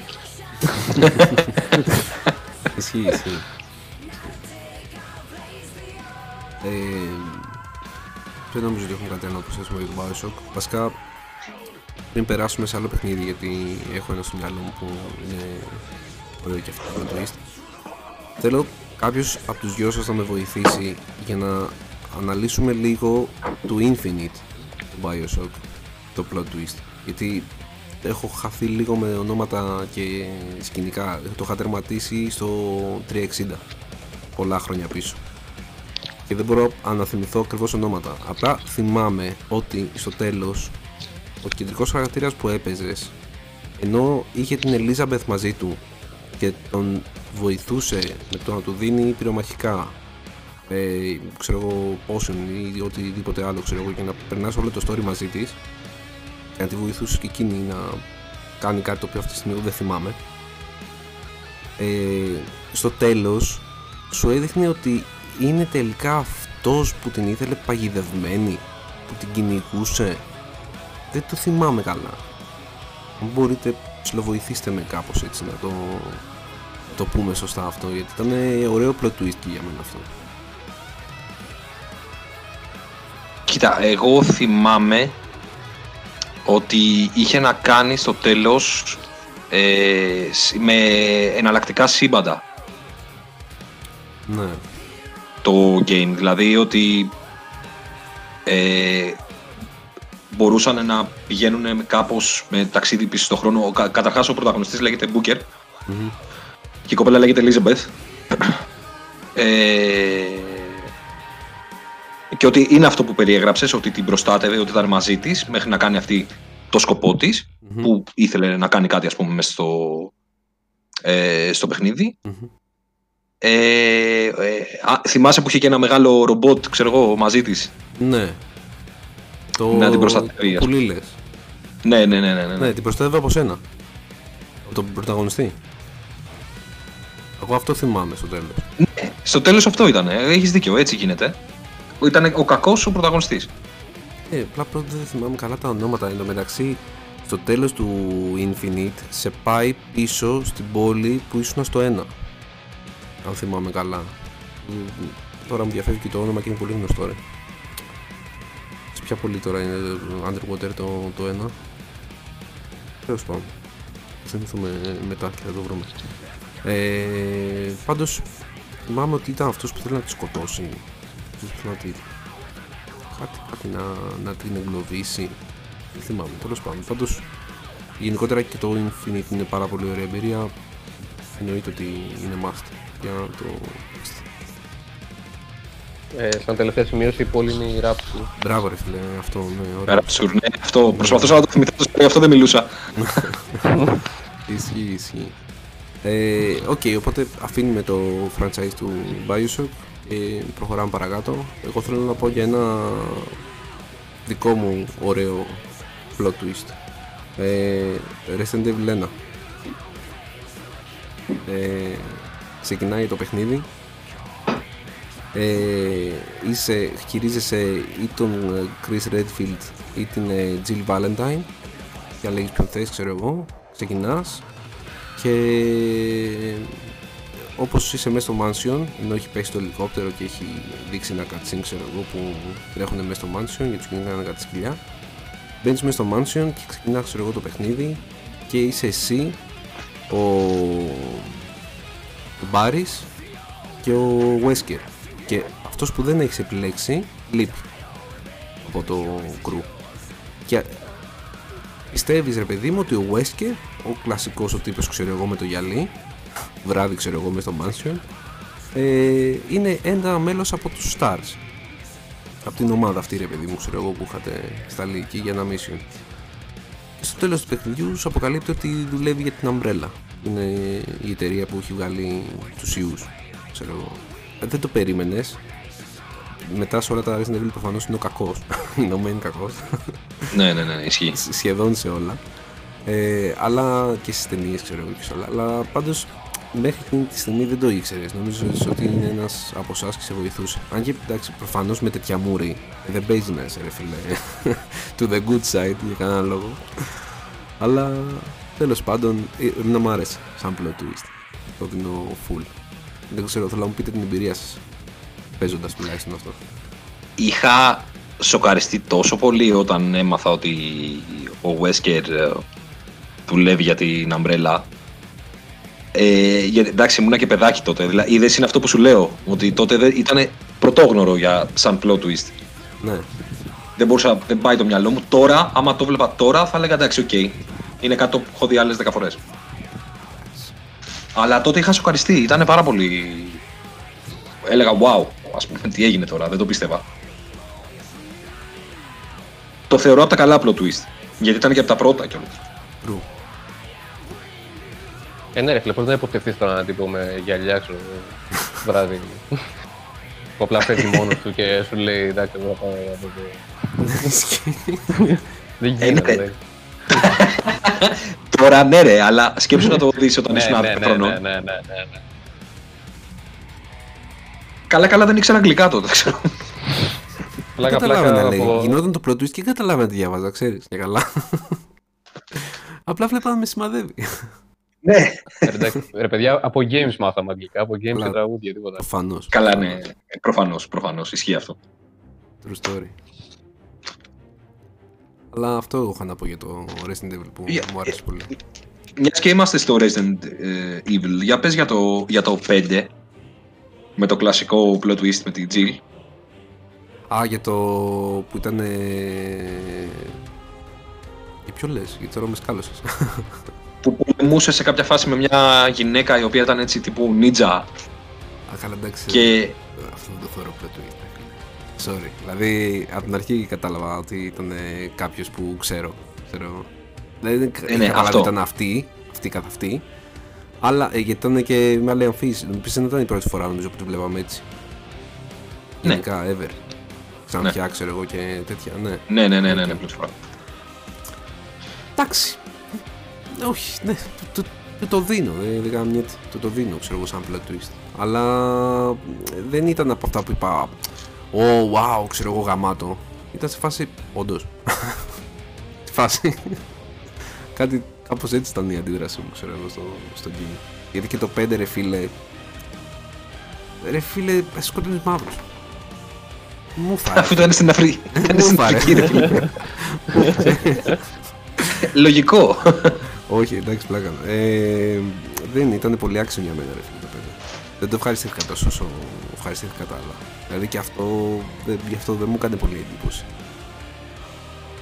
Ισχύει, ισχύει. Ε, δεν νομίζω ότι έχουμε κάτι άλλο να προσθέσουμε για το Bioshock. Βασικά, πριν περάσουμε σε άλλο παιχνίδι, γιατί έχω ένα στο μυαλό μου που είναι ωραίο και αυτό το twist. Θέλω κάποιος από τους δυο σας να με βοηθήσει για να αναλύσουμε λίγο το Infinite του Bioshock, το plot twist. Γιατί έχω χαθεί λίγο με ονόματα και σκηνικά. Το είχα τερματίσει στο 360 πολλά χρόνια πίσω. Και δεν μπορώ να θυμηθώ ακριβώς ονόματα. Απλά θυμάμαι ότι στο τέλος ο κεντρικός χαρακτήρας που έπαιζες ενώ είχε την Elizabeth μαζί του και τον βοηθούσε με το να του δίνει πυρομαχικά ε, ξέρω εγώ potion ή οτιδήποτε άλλο ξέρω εγώ και να περνάς όλο το story μαζί της και να τη βοηθούσε και εκείνη να κάνει κάτι το οποίο αυτή τη στιγμή δεν θυμάμαι ε, στο τέλος σου έδειχνε ότι είναι τελικά αυτός που την ήθελε παγιδευμένη που την κυνηγούσε; Δεν το θυμάμαι καλά. Αν μπορείτε ψιλοβοηθήστε με κάπως έτσι να το, το πούμε σωστά αυτό γιατί ήταν ωραίο plot twist και για μένα αυτό. Κοίτα, εγώ θυμάμαι ότι είχε να κάνει στο τέλος ε, σ- με εναλλακτικά σύμπαντα. Ναι το game. Δηλαδή ότι ε, μπορούσαν να πηγαίνουν κάπως με ταξίδι πίσω στον χρόνο. Ο, κα- καταρχάς ο πρωταγωνιστής λέγεται Booker Μμμ. και η κοπέλα λέγεται Elizabeth. Ε, και ότι είναι αυτό που περιέγραψες, ότι την προστάτευε, ότι ήταν μαζί της μέχρι να κάνει αυτή το σκοπό της Μμμ. που ήθελε να κάνει κάτι ας πούμε μέσα στο, ε, στο παιχνίδι. Μμμ. Ε, ε, α, θυμάσαι που είχε και ένα μεγάλο ρομπότ, ξέρω εγώ, μαζί της; ναι το Να την προστατεύεις, ας που λες. Ναι, ναι, ναι, ναι. ναι. Ναι, την προστατεύω από σένα. Από τον πρωταγωνιστή. Εγώ αυτό θυμάμαι στο τέλος. Στο τέλος αυτό ήταν. Έχεις δίκιο, έτσι γίνεται. Ήταν ο κακός ο πρωταγωνιστής. Ε, απλά πρώτα δεν θυμάμαι καλά τα ονόματα. Εν τω μεταξύ, στο τέλος του Infinite σε πάει πίσω στην πόλη που ήσουν στο 1. Αν θυμάμαι καλά. Μ, Τώρα μου διαφεύγει και το όνομα και είναι πολύ γνωστό ρε. Σε ποια πόλη τώρα είναι το Underwater το, το 1. Τέλος πάντων. Θα θυμηθούμε μετά και θα το βρούμε. Ε, πάντως θυμάμαι ότι ήταν αυτός που θέλει να τη σκοτώσει. Ποιος ήθελε να τη κάτι, κάτι να, να την εγκλωβίσει. Δεν θυμάμαι, τέλος πάντων. Πάντως, γενικότερα και το Infinite είναι πάρα πολύ ωραία εμπειρία. Εννοείται ότι είναι must για να το. Ε, σαν τελευταία σημείωση η πόλη είναι η Rapture. Μπράβο ρε φίλε, αυτό ναι, ωραίο. Rapture, ναι, αυτό. Προσπαθούσα να το θυμηθώ, γι' αυτό δεν μιλούσα. [LAUGHS] Ισχύει, ισχύει. Ε, Οκ, οπότε αφήνουμε το franchise του Bioshock και προχωράμε παρακάτω. Εγώ θέλω να πω για ένα δικό μου ωραίο plot twist. Ε, Resident Evil 1. Ε, ξεκινάει το παιχνίδι. Ε, είσαι, χειρίζεσαι ή τον ε, Chris Redfield ή την ε, Jill Valentine. Για λέγεις ποιον θες ξέρω εγώ. Ξεκινάς. Και όπως είσαι μέσα στο mansion ενώ έχει πέσει το ελικόπτερο και έχει δείξει ένα cutscene ξέρω εγώ που τρέχουν μέσα στο mansion και τους κυνηγάνε κάτι σκυλιά μπαίνεις μέσα στο mansion και ξεκινάς ξέρω εγώ το παιχνίδι και είσαι εσύ ο, ο Μπάρις και ο Wesker. Και αυτός που δεν έχεις επιλέξει λείπει από το κρου. Και πιστεύεις ρε παιδί μου ότι ο Wesker ο κλασικός ο τύπος ξέρω εγώ με το γυαλί βράδυ ξέρω εγώ μέσα στο mansion ε, είναι ένα μέλος από τους Stars. Από την ομάδα αυτή ρε παιδί μου ξέρω εγώ που είχατε σταλεί εκεί για ένα mission. Και στο τέλος του παιχνιδιού σου αποκαλύπτει ότι δουλεύει για την Umbrella είναι η εταιρεία που έχει βγάλει τους ιούς ξέρω εγώ ε, δεν το περίμενες. Μετά σε όλα τα Resident Evil προφανώς είναι ο κακός. [LAUGHS] είναι ο main κακός. ναι, ναι, ναι, ισχύει. Σχεδόν σε όλα. Ε, αλλά και στις ταινίες ξέρω εγώ και σε όλα. Αλλά πάντως μέχρι εκείνη τη στιγμή δεν το ήξερες. Νομίζω ότι είναι ένας από εσάς και σε βοηθούσε. Αν και εντάξει, προφανώς με τέτοια μούρη δεν παίζει να είσαι ρε φίλε. [LAUGHS] to the good side για κανένα λόγο. Αλλά τέλος πάντων ε, να μ' άρεσε σαν plot twist. Το δίνω full. Δεν ξέρω, θέλω να μου πείτε την εμπειρία σας. Παίζοντας τουλάχιστον αυτό. Είχα σοκαριστεί τόσο πολύ όταν έμαθα ότι ο Wesker ε, δουλεύει για την Umbrella. Ε, γιατί, εντάξει, ήμουν και παιδάκι τότε. Δηλαδή, είδες είναι αυτό που σου λέω. Ότι τότε ήταν πρωτόγνωρο για σαν plot twist. Ναι. Δεν μπορούσα, δεν πάει το μυαλό μου. Τώρα, άμα το βλέπα τώρα, θα έλεγα εντάξει, ok. Okay. Είναι κάτι που έχω δει άλλες 10 φορές. Αλλά τότε είχα σοκαριστεί. Ήταν πάρα πολύ. Έλεγα wow, ας πούμε, τι έγινε τώρα, δεν το πίστευα. Το θεωρώ από τα καλά plot twist. Γιατί ήταν και από τα πρώτα κιόλας. True. Ε, ναι, ρε φίλε, πώς να υποπτευθείς τον τύπο με γυαλιά, ξέρω, βράδυ. που απλά φεύγει μόνος του και σου λέει, εντάξει, εγώ θα πάω από [LAUGHS] εδώ. Δεν γίνεται. Τώρα ναι ρε, αλλά σκέψου να το δεις όταν ήσουν ναι, 10 χρονών. ναι, ναι, ναι, ναι. Καλά καλά δεν ήξερα αγγλικά τότε, ξέρω. Πλάκα, Καταλάβαινα, πλάκα λέει. από... Γινόταν το plot twist και δεν καταλάβαινα τι διάβαζα, ξέρεις. Και καλά. Απλά βλέπα να με σημαδεύει. Ναι. Ρε, εντάξει, Ρε παιδιά, από games μάθαμε αγγλικά, από games Καλά. και τραγούδια, τίποτα. Προφανώς. Καλά, ναι. Προφανώς, προφανώς. Ισχύει αυτό. True story. Αλλά αυτό έχω να πω για το Resident Evil που Yeah, μου άρεσε πολύ. Μιας και είμαστε στο Resident ε, Evil, για πες για το, για το 5 με το κλασικό plot twist με την Jill. Α, για το που ήταν. Ε... Για ποιο λες, γιατί τώρα με σκάλωσες. [LAUGHS] Που πολεμούσε σε κάποια φάση με μια γυναίκα η οποία ήταν έτσι τύπου ninja. Α, καλά, εντάξει. Και Αυτό δεν το θεωρώ plot twist. Sorry. Δηλαδή, από την αρχή κατάλαβα ότι ήταν κάποιος που ξέρω. ξέρω. Δεν δεν Ε, ναι, είχα καταλάβει αυτό. ότι ήταν αυτή, αυτή καθ' αυτή. Αλλά ε, γιατί ήταν και με άλλη αμφίση. Επίσης δεν ήταν η πρώτη φορά νομίζω που τη βλέπαμε έτσι. Ναι. Γενικά, ever. Ξαναπιά, ξέρω εγώ και τέτοια, ναι. ναι, ναι, ναι, ναι, ναι, πρώτη φορά. Εντάξει. Όχι, ναι, το, το, το, το δίνω. Δεν, δεν κάνω μιέτη. Το, το δίνω, ξέρω εγώ, σαν plot twist. Αλλά ε, δεν ήταν από αυτά που είπα. Ω, wow, ξέρω εγώ, γαμάτο. Ήταν σε φάση. Όντως. σε [LAUGHS] φάση. Κάτι κάπως έτσι ήταν η αντίδραση μου, ξέρω εγώ, στο, στο game. Γιατί και το 5 ρε φίλε. Ρε φίλε, σκοτώνεις μαύρους. Μου φάρε. Αφού ήταν στην Αφρική. Ήταν Μου στην φάρε. Αφρική, ρε φίλε. [LAUGHS] Λογικό. Όχι, εντάξει, πλάκα. Ε, δεν ήταν πολύ άξιο για μένα, ρε φίλε, το παιδί. Δεν το ευχαριστήθηκα τόσο όσο ευχαριστήθηκα τα άλλα. Δηλαδή και αυτό, δεν- γι' αυτό δεν μου έκανε πολύ εντύπωση.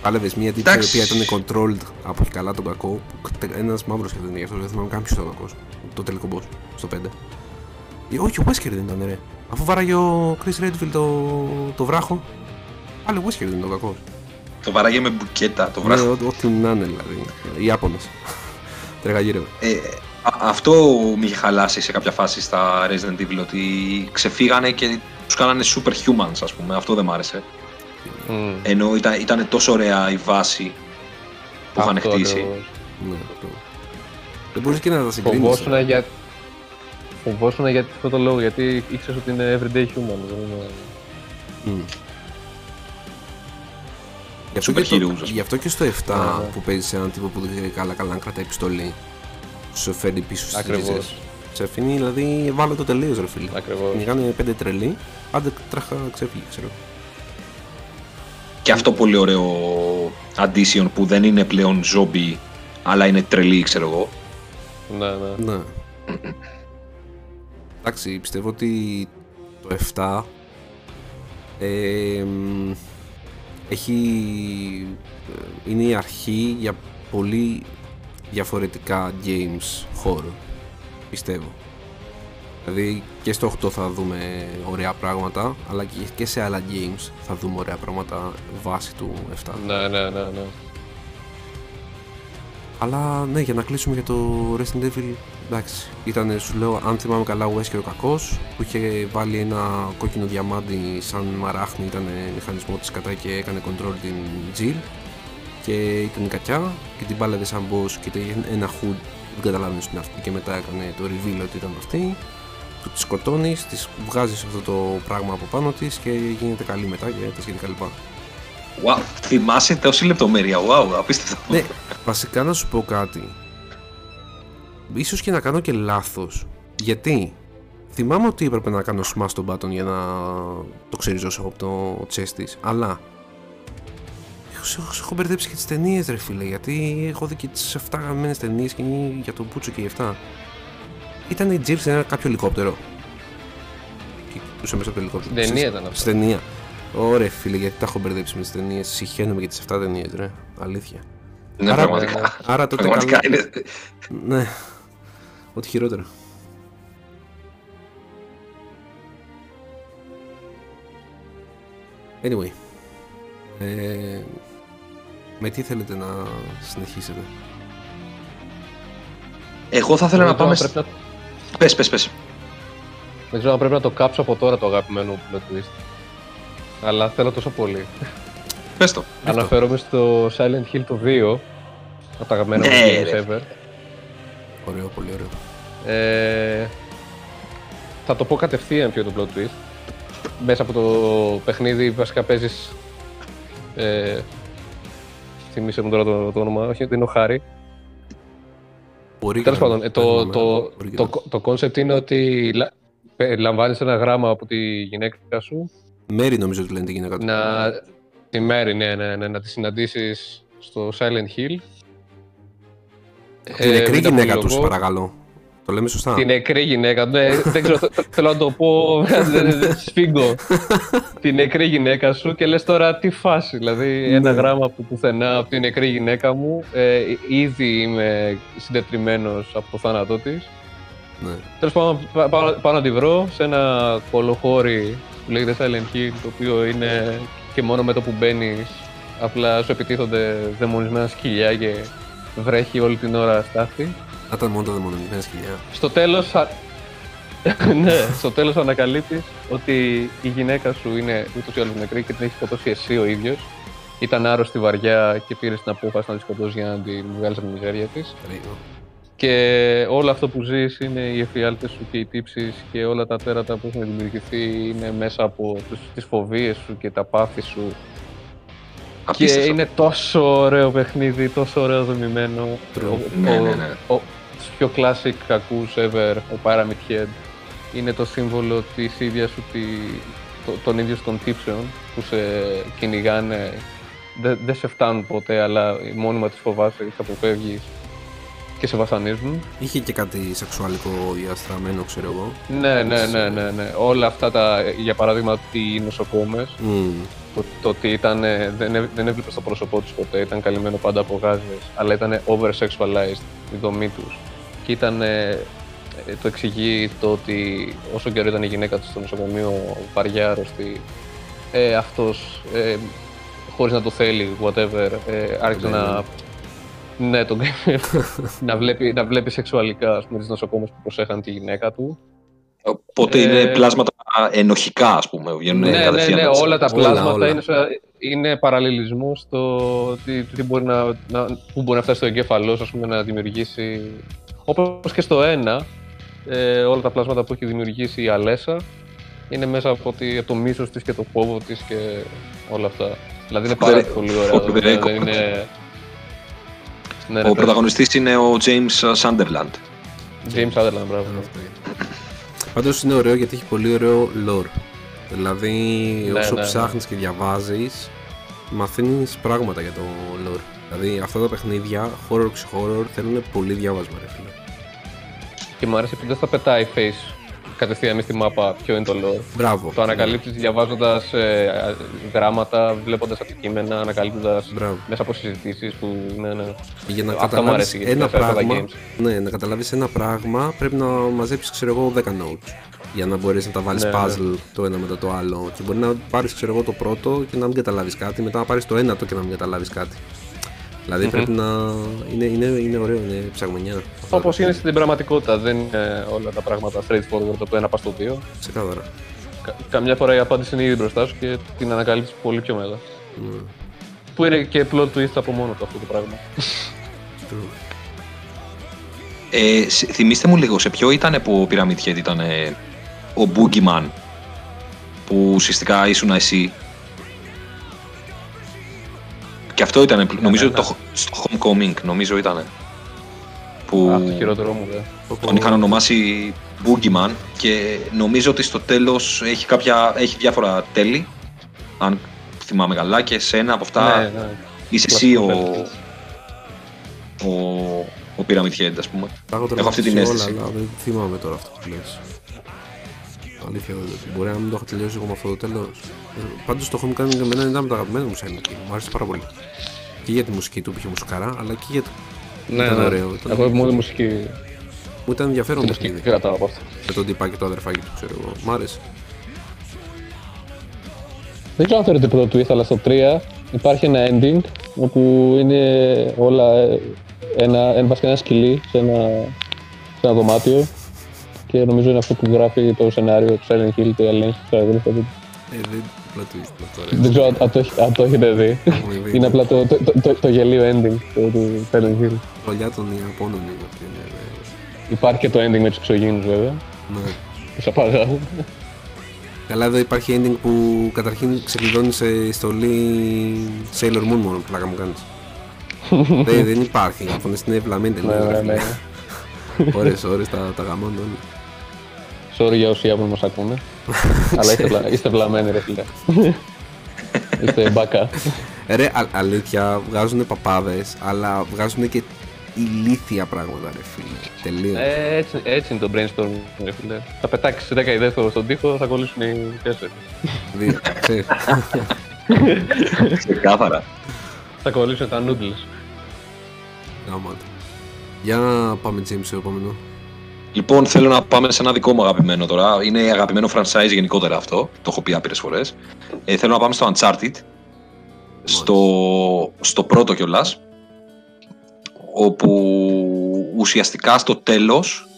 Πάλευες μια τύπη η Εντάξει. οποία ήταν controlled από καλά τον κακό. Ένας μαύρος ήταν γι' αυτό δεν θυμάμαι καν ποιος ήταν ο κακός. Το τελικό boss στο 5. Ε, όχι, ο Wesker δεν ήταν, ρε. Αφού βάραγε ο Chris Redfield το, το βράχο, πάλι Wesker δεν είναι ο κακός. Το βαράγε με μπουκέτα το Ναι, βράχο. ό- ό,τι να είναι δηλαδή. Οι Ιάπωνες. [LAUGHS] Τρεγαγύρευε. Ε, α- αυτό με είχε χαλάσει σε κάποια φάση στα Resident Evil ότι ξεφύγανε και τους κάνανε superhumans ας πούμε. Αυτό δεν μ' άρεσε. Μμ. Ενώ ήταν, ήταν τόσο ωραία η βάση που είχαν Αυτό χτίσει. ακριβώς. Ναι, αυτό. Δεν μπορείς και να τα συγκρίνεις. Φοβόσουνα για... Φοβόσουνα για αυτό το λόγο, γιατί ήξερες ότι είναι everyday human. Δεν είναι... Μμ. Γι' αυτό, Super και το- heroes, ας πούμε. γι' αυτό και στο 7 Ναι, ναι. που παίζεις έναν τύπο που δεν ξέρει καλά καλά να κρατάει πιστολή. Σε φέρνει πίσω στις Ακριβώς. ρίζες. Σε αφήνει δηλαδή βάλω το τελείως ρε φίλε. Ακριβώς. Κυνηγάνε πέντε τρελοί, άντε τράχα ξέφυγε ξέρω. Και αυτό πολύ ωραίο addition που δεν είναι πλέον zombie αλλά είναι τρελή ξέρω εγώ. Ναι, ναι. Ναι. Εντάξει, πιστεύω ότι το 7 ε, μ, έχει, ε, είναι η αρχή για πολύ διαφορετικά games horror. Πιστεύω. Δηλαδή και στο 8 θα δούμε ωραία πράγματα, αλλά και- και σε άλλα games θα δούμε ωραία πράγματα βάσει του 7. Ναι, ναι, ναι, ναι. Αλλά ναι, για να κλείσουμε για το Resident Evil, εντάξει, ήταν, σου λέω, αν θυμάμαι καλά, ο Wesker ο κακός, που είχε βάλει ένα κόκκινο διαμάντι σαν μαράχνη, ήταν μηχανισμό της κατά και έκανε control την Jill και ήταν η κακιά και την πάλευε σαν boss και είχε ένα hood, δεν καταλάβαινε στην αυτή και μετά έκανε το reveal ότι ήταν αυτή. Του τη σκοτώνει, της βγάζεις αυτό το πράγμα από πάνω της και γίνεται καλή μετά και τα σχετικά λοιπά. Wow, θυμάσαι τόση λεπτομέρεια. Wow, απίστευτο. Ναι, βασικά να σου πω κάτι. Ίσως και να κάνω και λάθος. Γιατί; Θυμάμαι ότι έπρεπε να κάνω smash τον button για να το ξεριζώσω από το chest της, αλλά έχω, σε- σε έχω μπερδέψει και τις ταινίες ρε φίλε, γιατί έχω δει και τις 7 γαμμένες ταινίες και είναι για τον Πούτσο και οι 7. Ήταν η Jill σε ένα κάποιο ελικόπτερο. Και κοιτούσε μέσα από το ελικόπτερο. Στην ταινία Στις- ήταν αυτό. Στην ταινία. Ωραία φίλε, γιατί τα έχω μπερδέψει με τις ταινίες. Συχαίνομαι για τις 7 ταινίες ρε. Αλήθεια. Ναι, Άρα- πραγματικά. Άρα τότε Πραγματικά καλά... είναι. Ναι. Ό,τι χειρότερο. Anyway. Ε, με τι θέλετε να συνεχίσετε; Εγώ θα ήθελα Δεν να πάμε. ξέρω αν σ- πρέπει να- Πες, πες, πες. Δεν ξέρω αν πρέπει να το κάψω από τώρα το αγαπημένο μου plot twist. Αλλά θέλω τόσο πολύ. Πες το. Αναφέρομαι στο Silent Hill το 2. Από τα αγαπημένα μου Ναι, games ρε. ever. Ωραίο, πολύ ωραίο. Ε, θα το πω κατευθείαν ποιο είναι το plot twist. Μέσα από το παιχνίδι βασικά παίζεις... Ε, θυμίσε μου τώρα το, το όνομα, όχι δεν είναι ο Χάρη. Μπορεί Τέλος και να- πάντων, ε, να το, θυμάμαι, το, μπορεί και το, να- το concept είναι ότι λα, πε- λαμβάνεις ένα γράμμα από τη γυναίκα σου Μέρη νομίζω ότι λένε τη γυναίκα του. να, τη μέρη, ναι, ναι, ναι, να τη συναντήσεις στο Silent Hill. Την Ε, νεκρή μην τα γυναίκα τους, πολυλογώ. παρακαλώ. Το λέμε σωστά; Τη νεκρή γυναίκα, ναι, δεν ξέρω, θε- θέλω να το πω, [LAUGHS] δεν- δεν- σφίγγω. Τη νεκρή γυναίκα σου και λες τώρα τι φάση, δηλαδή ένα Ναι. γράμμα από πουθενά από τη νεκρή γυναίκα μου, ε, ήδη είμαι συντετριμένος από το θάνατό της. Ναι. Τέλος πάντων, πά- πάω, πάω να τη βρω σε ένα κολοχώρι που λέγεται Silent Hill, το οποίο είναι και μόνο με το που μπαίνεις, απλά σου επιτίθονται δαιμονισμένα σκυλιά και βρέχει όλη την ώρα στάθη. Θα ήταν μόνο τα δαιμονισμένα σκυλιά. Στο τέλος, α... [LAUGHS] ναι, στο τέλος ανακαλύπτεις ότι η γυναίκα σου είναι ούτως ή άλλως νεκρή και την έχει σκοτώσει εσύ ο ίδιος. Ήταν άρρωστη βαριά και πήρε την απόφαση να τη σκοτώσει για να την βγάλεις από τη μιζέρια της. Ωραίο. Και όλο αυτό που ζεις είναι οι εφιάλτες σου και οι τύψεις και όλα τα τέρατα που έχουν δημιουργηθεί είναι μέσα από τους, τις φοβίες σου και τα πάθη σου. Και Απίστευτο. είναι τόσο ωραίο παιχνίδι, τόσο ωραίο δομημένο. True. Ο, Ναι, ο, ναι, ναι. ο, τους πιο classic κακούς ever, ο Pyramid Head, είναι το σύμβολο της ίδιας σου, τη, το, των ίδιων των τύψεων που σε κυνηγάνε. Δεν δεν σε φτάνουν ποτέ, αλλά μόνιμα τις φοβάσαι, τις αποφεύγεις και σε βασανίζουν. Είχε και κάτι σεξουαλικό διαστραμμένο, ξέρω εγώ. Ναι, ναι, ναι, ναι, ναι. Όλα αυτά τα, για παράδειγμα, οι νοσοκόμες, Μμμ. Το, το ότι ήταν, ε, δεν, έ- δεν έβλεπες το πρόσωπό τους ποτέ, ήταν καλυμμένο πάντα από γάζες, αλλά ήταν over-sexualized η δομή τους. Και ήταν, ε, ε, το εξηγεί το ότι όσο καιρό ήταν η γυναίκα του στο νοσοκομείο βαριά αρρωστή, ε, αυτός ε, χωρίς να το θέλει, whatever, ε, άρχισε Ναι, να... Ναι, τον... [LAUGHS] να, βλέπει, να βλέπει σεξουαλικά ας πούμε, τις νοσοκόμες που προσέχαν τη γυναίκα του. Οπότε Ε, είναι πλάσματα ενοχικά, ας πούμε. Βγαίνουν ναι, ναι, κατευθείαν ναι, έτσι. όλα τα Όλα, πλάσματα όλα. είναι, σε- είναι παραλληλισμού στο τι, τι μπορεί να, να, που μπορεί να φτάσει στο εγκέφαλός σου, ας πούμε, να δημιουργήσει. Όπως και στο ένα, ε, όλα τα πλάσματα που έχει δημιουργήσει η Αλέσσα είναι μέσα από, τη, από το μίσος της και το φόβο της και όλα αυτά. Δηλαδή είναι πάρα the- πολύ for ωραίο. the δηλαδή record. είναι... Ναι, ρε, Ο πες. πρωταγωνιστής είναι ο James Sunderland. James Sutherland, μπράβο. Πάντως είναι ωραίο γιατί έχει πολύ ωραίο lore. Δηλαδή, Ναι, όσο ναι, ναι. ψάχνεις και διαβάζεις, μαθαίνεις πράγματα για το lore. Δηλαδή, αυτά τα παιχνίδια, horror horror, θέλουν πολύ διάβασμα, ρε φίλε. Και μου άρεσε που δεν θα πετάει face κατευθείαν στη μάπα ποιο είναι το lore. Μπράβο. Το ανακαλύπτεις διαβάζοντας ε, α- γράμματα, βλέποντας αντικείμενα, ανακαλύπτοντας Μπράβο. μέσα από συζητήσεις που. Ναι, ναι. Για να Αυτό μου καταλάβεις αρέσει, γιατί ένα σε αυτά τα πράγμα. games. Ναι, να καταλάβεις ένα πράγμα πρέπει να μαζέψεις, ξέρω εγώ, 10 notes. Για να μπορέσει να τα βάλεις Ναι, ναι. puzzle το ένα μετά το άλλο. Και μπορεί να πάρεις, ξέρω εγώ, το πρώτο και να μην καταλάβεις κάτι, μετά να πάρεις το ένατο και να μην καταλάβεις κάτι. Δηλαδή πρέπει να. Είναι, είναι, είναι ωραίο, είναι ψαγμενιά. Όπως είναι στην πραγματικότητα, δεν είναι όλα τα πράγματα straightforward από το ένα πας στο δύο. Ξεκάθαρα. Κα- καμιά φορά η απάντηση είναι ήδη μπροστά σου και την ανακαλύπτεις πολύ πιο μετά. Ναι. Που είναι και plot twist από μόνο του αυτό το πράγμα. True. Ε, σε- θυμήστε μου λίγο, σε ποιο ήταν που ο Pyramid Head ήταν ε, ο Boogeyman που ουσιαστικά ήσουν εσύ; Και αυτό ήταν, νομίζω, μένα. το, στο Homecoming, νομίζω ήταν. Που Α, το χειρότερό μου, δε. τον είχαν ονομάσει Boogeyman και νομίζω ότι στο τέλος έχει, κάποια, έχει διάφορα τέλη, αν θυμάμαι καλά, και σε ένα από αυτά Ναι, ναι. είσαι εσύ ο, Κλασικό ο, ο Pyramid Head, ας πούμε. Τα έχω Έχω αυτή την τερματίσει αίσθηση. όλα, αλλά δεν θυμάμαι τώρα αυτό που λες. Αλήθεια δεν το Μπορεί να μην το έχω τελειώσει εγώ με αυτό το τέλος. Πάντως το Homecoming για μένα ήταν από τα αγαπημένα μου Silent Hill. Μου άρεσε πάρα πολύ. Και για τη μουσική του που είχε μουσικαρά, αλλά και για το. Ναι, ήταν ναι. ωραίο. Ήταν... Εγώ μόνο μουσική. Μου ήταν ενδιαφέρον τη το μουσική παιχνίδι. κρατάω από αυτό. Με τον τυπάκι το αδερφάκι του, ξέρω εγώ. Μ' άρεσε. Δεν ξέρω αν θεωρείται πρώτο twist, αλλά στο 3 υπάρχει ένα ending όπου είναι όλα ε, ένα, ένα, βασικά ένα σκυλί σε ένα, σε ένα δωμάτιο και νομίζω είναι αυτό που γράφει το σενάριο του Silent Hill, το ελέγχει, ξέρω εγώ. αυτό. Ε, δεν. Απλά το ήρθε αυτό, ρε. Δεν ξέρω αν- αν το, έχ- αν το έχετε δει. Έχουμε δει. Είναι απλά το, το, το, το, το γελίο ending του, του Silent Hill. Παλιά των Ιαπώνων είναι αυτή. ναι, ναι. Υπάρχει και το ending με τους εξωγήινους βέβαια, Ναι. τους απαγάγουν. Καλά, εδώ υπάρχει ending που καταρχήν ξεκλειδώνει σε στολή Sailor Moon μόνο, πλάκα μου κάνεις. [LAUGHS] δεν, δεν υπάρχει, αυτό είναι ευλαμμένη ναι, τελείως. ναι, ναι. [LAUGHS] Ώρες, ώρες τα, τα γαμώνουν όλοι. Sorry για όσοι που μας ακούνε. [LAUGHS] Αλλά είστε, βλα- είστε βλαμμένοι ρε φίλε. [LAUGHS] είστε μπάκα. Ε, Ρε, α, αλήθεια, βγάζουν παπάδες, αλλά βγάζουν και ηλίθια πράγματα, ρε φίλε. Τελείως. Ε, έτσι, έτσι είναι το brainstorm, ρε φίλε. Θα πετάξεις 10 ιδέες στο- στον τοίχο, θα κολλήσουν οι 4. Δύο, ξέρεις. [LAUGHS] Ξεκάθαρα. θα κολλήσουν τα noodles. Γαμάτα. Για να πάμε, James, στο επόμενο. Λοιπόν, θέλω να πάμε σε ένα δικό μου αγαπημένο τώρα. Είναι αγαπημένο franchise γενικότερα αυτό. Το έχω πει άπειρες φορές. Ε, θέλω να πάμε στο Uncharted. Στο, στο πρώτο κιόλας. Όπου ουσιαστικά στο τέλος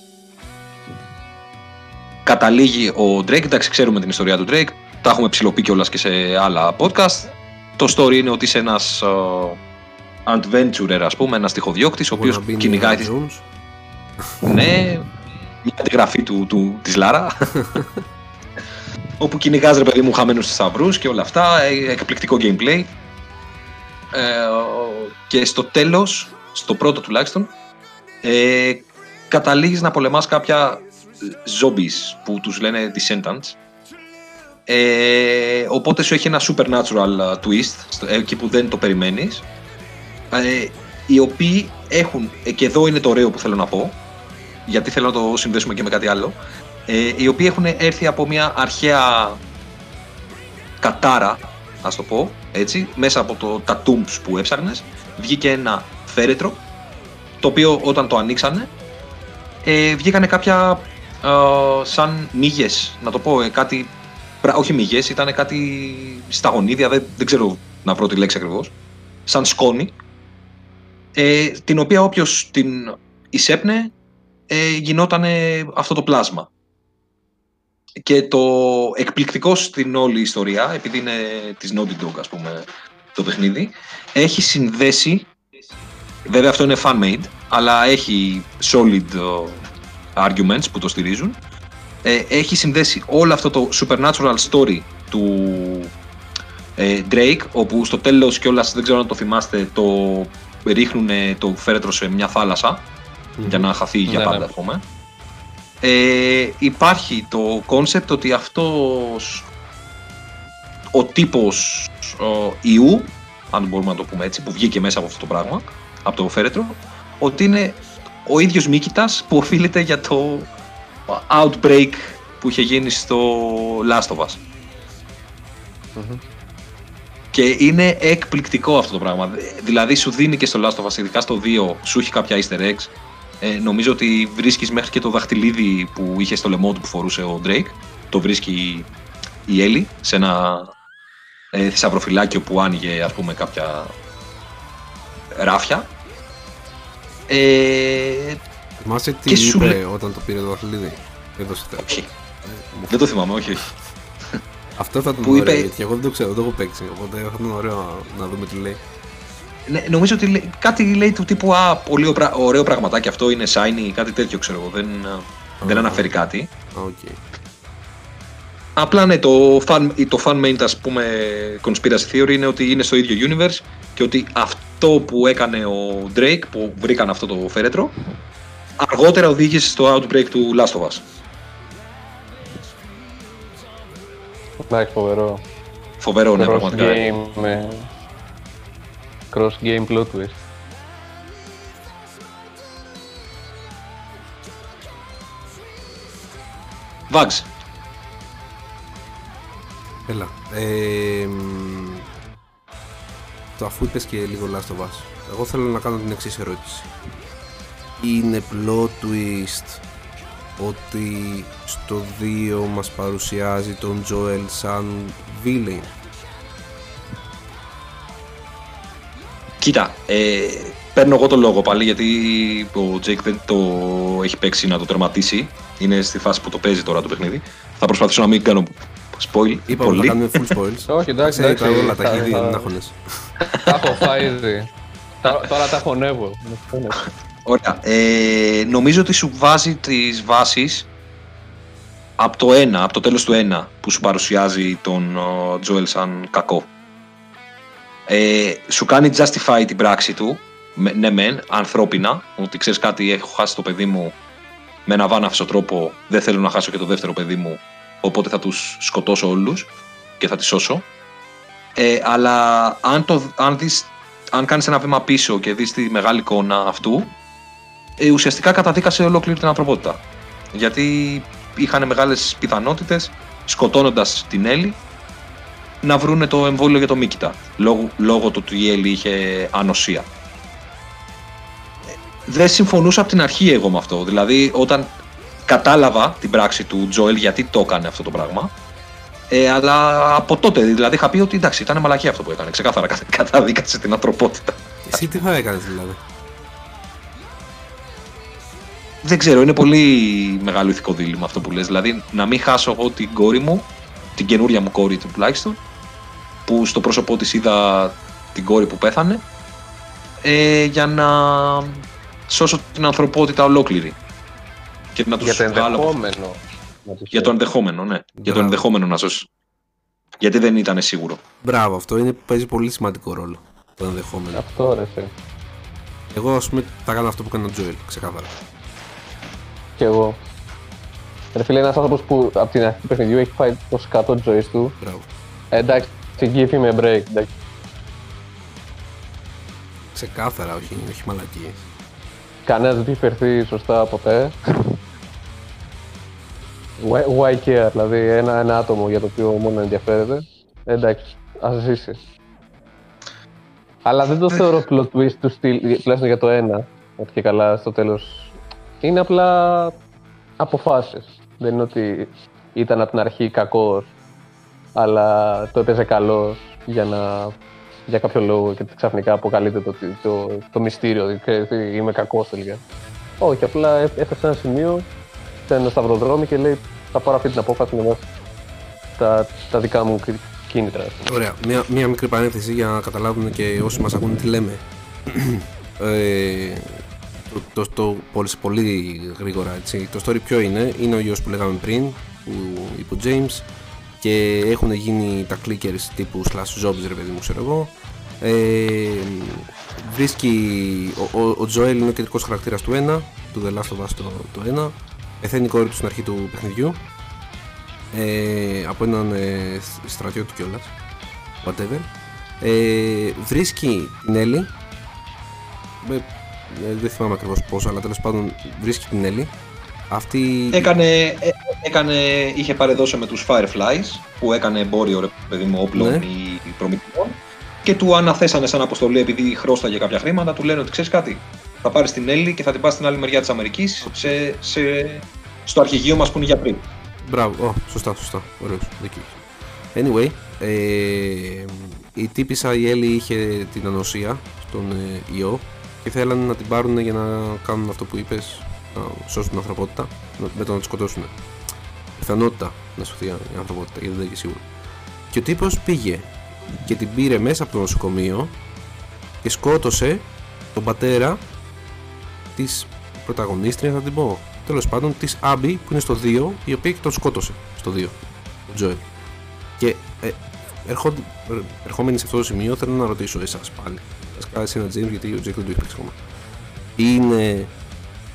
καταλήγει ο Drake. Εντάξει, ξέρουμε την ιστορία του Drake. Τα έχουμε ψηλοποιεί κιόλας και σε άλλα podcast. Το story είναι ότι είσαι ένας ε, adventurer, ας πούμε, ένας τυχοδιώκτης, ο οποίος Wanna be κυνηγάει Indiana τις Jones. ναι, μια αντιγραφή του, του, της Λάρα. όπου κυνηγάς ρε παιδί μου χαμένους στους σταυρούς και όλα αυτά, ε, εκπληκτικό gameplay. Ε, ο- και στο τέλος, στο πρώτο τουλάχιστον, ε, καταλήγεις να πολεμάς κάποια zombies που τους λένε descendants. Ε, οπότε σου έχει ένα supernatural uh, twist, στο- εκεί που δεν το περιμένεις. Ε, οι οποίοι έχουν, ε, και εδώ είναι το ωραίο που θέλω να πω, γιατί θέλω να το συνδέσουμε και με κάτι άλλο, ε, οι οποίοι έχουν έρθει από μια αρχαία κατάρα, ας το πω, έτσι, μέσα από το, τα tombs που έψαχνες, βγήκε ένα φέρετρο, το οποίο όταν το ανοίξανε, ε, βγήκανε κάποια ε, σαν μύγες, να το πω, ε, κάτι, πρα- όχι μύγες, ήταν κάτι στα γονίδια, δεν, δεν ξέρω να βρω τη λέξη ακριβώς, σαν σκόνη, ε, την οποία όποιος την εισέπνε ε, γινόταν αυτό το πλάσμα. Και το εκπληκτικό στην όλη ιστορία, επειδή είναι της Naughty Dog ας πούμε το παιχνίδι, έχει συνδέσει, βέβαια αυτό είναι fan-made, αλλά έχει solid ε, arguments που το στηρίζουν, ε, έχει συνδέσει όλο αυτό το supernatural story του ε, Drake, όπου στο τέλος κιόλας, δεν ξέρω αν το θυμάστε, το ρίχνουν το φέρετρο σε μια θάλασσα για να χαθεί για Ναι, πάντα, ναι. ας πούμε. Ε, υπάρχει το concept ότι αυτός ο τύπος ο, ιού, αν μπορούμε να το πούμε έτσι, που βγήκε μέσα από αυτό το πράγμα, από το φέρετρο, ότι είναι ο ίδιος μύκητας που οφείλεται για το outbreak που είχε γίνει στο Last of Us. Μμμ. Και είναι εκπληκτικό αυτό το πράγμα. Δηλαδή σου δίνει και στο Last of Us, ειδικά στο 2, σου έχει κάποια easter eggs. Ε, νομίζω ότι βρίσκεις μέχρι και το δαχτυλίδι που είχες στο λαιμό του που φορούσε ο Drake. Το βρίσκει η Έλλη σε ένα ε, θησαυροφυλάκιο που άνοιγε ας πούμε κάποια ράφια. Ε, Θυμάσαι τι Και σου είπε λέ- όταν το πήρε το δαχτυλίδι; Έδωσε τέλο. όχι, δεν το θυμάμαι, όχι, όχι. Αυτό θα ήταν Που ωραίο, είπε- γιατί εγώ δεν το ξέρω, δεν το έχω παίξει. Οπότε θα ήταν ωραίο να δούμε τι λέει. Ναι, νομίζω ότι λέει- κάτι λέει του τύπου Α, πολύ οπρα- ωραίο πραγματάκι αυτό είναι shiny, κάτι τέτοιο ξέρω εγώ. Δεν, ε, δεν Α, αναφέρει κάτι. Α, οκ. Απλά ναι, το fan, το fan main, ας πούμε, conspiracy theory είναι ότι είναι στο ίδιο universe και ότι αυτό που έκανε ο Drake, που βρήκαν αυτό το φέρετρο, αργότερα οδήγησε στο outbreak του Last of Us. Εντάξει, φοβερό. Φοβερό, ναι, cross πραγματικά. game με... Cross game plot twist. Vags. Έλα. Ε, μ, το αφού είπες και λίγο Last of Us, εγώ θέλω να κάνω την εξής ερώτηση. Είναι plot twist ότι στο 2 μας παρουσιάζει τον Joel σαν villain; Κοίτα, ε, παίρνω εγώ το λόγο πάλι γιατί ο Jake δεν το έχει παίξει να το τερματίσει. Είναι στη φάση που το παίζει τώρα το παιχνίδι. Θα προσπαθήσω να μην κάνω spoil Είπαμε να πολύ. κάνουμε full spoils. [LAUGHS] Όχι, εντάξει, Ξέρει εντάξει. τα όλα, τα θα- έχει δει, θα- δεν άχωνες. Τα έχω φάει ήδη. Τώρα- Τώρα τα χωνεύω. Ωραία. Ε, νομίζω ότι σου βάζει τις βάσεις από το 1, από το τέλος του 1 που σου παρουσιάζει τον ο, Joel σαν κακό. Ε, σου κάνει justify την πράξη του, με- ναι μεν, ανθρώπινα, ότι ξέρεις κάτι, έχω χάσει το παιδί μου με ένα βάναυσο τρόπο, δεν θέλω να χάσω και το δεύτερο παιδί μου, οπότε θα τους σκοτώσω όλους και θα τις σώσω. Ε, αλλά αν, το, αν, δεις, αν κάνεις ένα βήμα πίσω και δεις τη μεγάλη εικόνα αυτού, ε, ουσιαστικά καταδίκασε ολόκληρη την ανθρωπότητα. Γιατί είχαν μεγάλες πιθανότητες, σκοτώνοντας την Έλλη, να βρούνε το εμβόλιο για το Μίκητα, λόγω, λόγω του ότι η Έλλη είχε ανοσία. Ε, Δεν συμφωνούσα από την αρχή εγώ με αυτό. Δηλαδή, όταν κατάλαβα την πράξη του Τζοέλ γιατί το έκανε αυτό το πράγμα, ε, αλλά από τότε, δηλαδή είχα πει ότι εντάξει, ήταν μαλακή αυτό που έκανε. Ξεκάθαρα κα- καταδίκασε την ανθρωπότητα. Εσύ τι θα έκανες δηλαδή; Δεν ξέρω, είναι πολύ μεγάλο ηθικό δίλημα αυτό που λες. Δηλαδή, να μην χάσω εγώ την κόρη μου, την καινούρια μου κόρη του τουλάχιστον, που στο πρόσωπό της είδα την κόρη που πέθανε, ε, για να σώσω την ανθρωπότητα ολόκληρη. Και να τους Για το βγάλω από- ενδεχόμενο. να τους Για το ενδεχόμενο, ναι. Για το Μπράβο. ενδεχόμενο να σώσει. Γιατί δεν ήταν σίγουρο. Μπράβο, αυτό είναι, παίζει πολύ σημαντικό ρόλο. Το ενδεχόμενο. Αυτό ρε σε. Εγώ, ας πούμε, θα κάνω αυτό που έκανε ο Τζοέλ, ξεκάθαρα. Κι εγώ. Ρε φίλε, ένας άνθρωπος που από την αρχή του παιχνιδιού έχει φάει το σκατό της ζωής του. Μπράβο. Ε, εντάξει, give him a break. Εντάξει. Ξεκάθαρα, όχι, όχι μαλακή. Κανένας δεν έχει φερθεί σωστά ποτέ. Why, why care, δηλαδή ένα, ένα άτομο για το οποίο μόνο ενδιαφέρεται. Ε, εντάξει, ας ζήσει. Αλλά δεν το θεωρώ plot twist του στυλ, τουλάχιστον για το ένα. Ότι και καλά στο τέλος Είναι απλά αποφάσεις. Δεν είναι ότι ήταν από την αρχή κακός, αλλά το έπαιζε καλός για, να, για κάποιο λόγο και ξαφνικά αποκαλείται το, το, το, μυστήριο ότι είμαι κακός τελικά. Όχι, απλά έφτασε σε ένα σημείο, σε ένα σταυροδρόμι και λέει θα πάρω αυτή την απόφαση να τα, τα δικά μου κίνητρα. Ωραία. Μια, μια μικρή παρένθεση για να καταλάβουν και όσοι μας ακούνε τι λέμε. [CLEARS THROAT] ε, το, το, το, πολύ, πολύ γρήγορα έτσι. Το story ποιο είναι, είναι ο γιος που λέγαμε πριν, που είπε ο James και έχουν γίνει τα clickers τύπου slash jobs ρε παιδί μου ξέρω εγώ. Ε, βρίσκει ο, ο, ο Joel είναι ο κεντρικός χαρακτήρας του 1 του The Last of Us το, το 1 πεθαίνει η κόρη του στην αρχή του παιχνιδιού. Ε, από έναν ε, στρατιώτη κιόλας. Whatever. Ε, βρίσκει την Ellie. Ε, δεν θυμάμαι ακριβώς πώς αλλά τέλος πάντων βρίσκει την Ellie αυτή... Έκανε, ε, έκανε, είχε παρεδώσει με τους Fireflies που έκανε εμπόριο ρε παιδί μου όπλων ναι. ή προμηθειών και του αναθέσανε σαν αποστολή επειδή χρώσταγε κάποια χρήματα, του λένε ότι ξέρεις κάτι, θα πάρεις την Έλλη και θα την πας στην άλλη μεριά της Αμερικής σε, σε, στο αρχηγείο μας που είναι γιατροί. Μπράβο, oh, σωστά, σωστά. Ωραίος, Anyway, ε, η τύπησα η Έλλη είχε την ανοσία στον ε, ιό και θέλανε να την πάρουν για να κάνουν αυτό που είπες να σώσουν την ανθρωπότητα με το να τη σκοτώσουν. Πιθανότητα να σωθεί η ανθρωπότητα, γιατί δεν είναι σίγουρο. Και ο τύπος πήγε και την πήρε μέσα από το νοσοκομείο και σκότωσε τον πατέρα της πρωταγωνίστριας, θα την πω. Τέλος πάντων, της Άμπι που είναι στο 2, η οποία και τον σκότωσε στο 2, ο Τζοέλ. Και ε, ερχόμενοι σε αυτό το σημείο, θέλω να ρωτήσω εσάς πάλι. Α κάνετε ένα James, γιατί ο Τζέικ δεν το έχει ακόμα. Είναι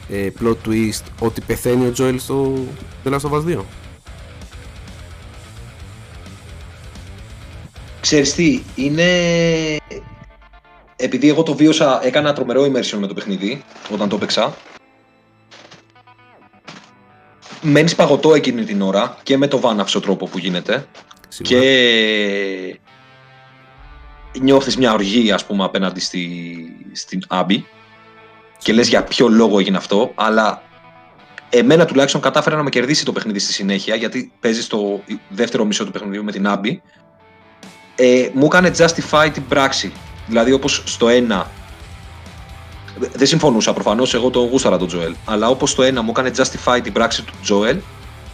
ε, plot twist ότι πεθαίνει ο Τζόελ στο The Last of Us 2. Ξέρεις τι, είναι... Επειδή εγώ το βίωσα, έκανα τρομερό immersion με το παιχνίδι, όταν το έπαιξα. Μένεις παγωτό εκείνη την ώρα και με το βάναυσο τρόπο που γίνεται. Και νιώθεις μια οργή, ας πούμε, απέναντι στη, στην Άμπη και λες για ποιο λόγο έγινε αυτό, αλλά εμένα τουλάχιστον κατάφερε να με κερδίσει το παιχνίδι στη συνέχεια, γιατί παίζει στο δεύτερο μισό του παιχνιδιού με την Άμπη. Ε, μου έκανε justify την πράξη. Δηλαδή, όπως στο ένα. Δεν συμφωνούσα προφανώς, εγώ το γούσταρα τον Τζοέλ. Αλλά όπως στο ένα μου έκανε justify την πράξη του Τζοέλ,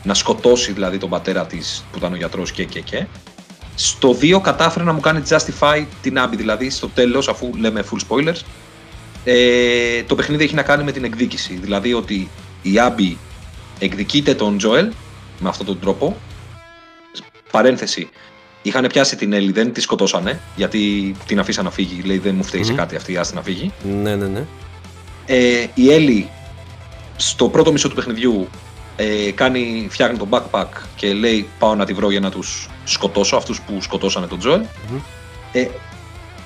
να σκοτώσει δηλαδή τον πατέρα της που ήταν ο γιατρός και και και. Στο 2 κατάφερε να μου κάνει justify την Άμπη, δηλαδή στο τέλος, αφού λέμε full spoilers, ε, το παιχνίδι έχει να κάνει με την εκδίκηση. Δηλαδή ότι η Άμπι εκδικείται τον Τζοέλ με αυτόν τον τρόπο. Παρένθεση. Είχαν πιάσει την Έλλη, δεν τη σκοτώσανε γιατί την αφήσαν να φύγει. Λέει δεν μου φταίει σε κάτι αυτή, άστη να φύγει. Ναι, ναι, ναι. Ε, η Έλλη στο πρώτο μισό του παιχνιδιού ε, κάνει, φτιάχνει τον backpack και λέει πάω να τη βρω για να τους σκοτώσω, αυτούς που σκοτώσανε τον Τζοέλ. Ε,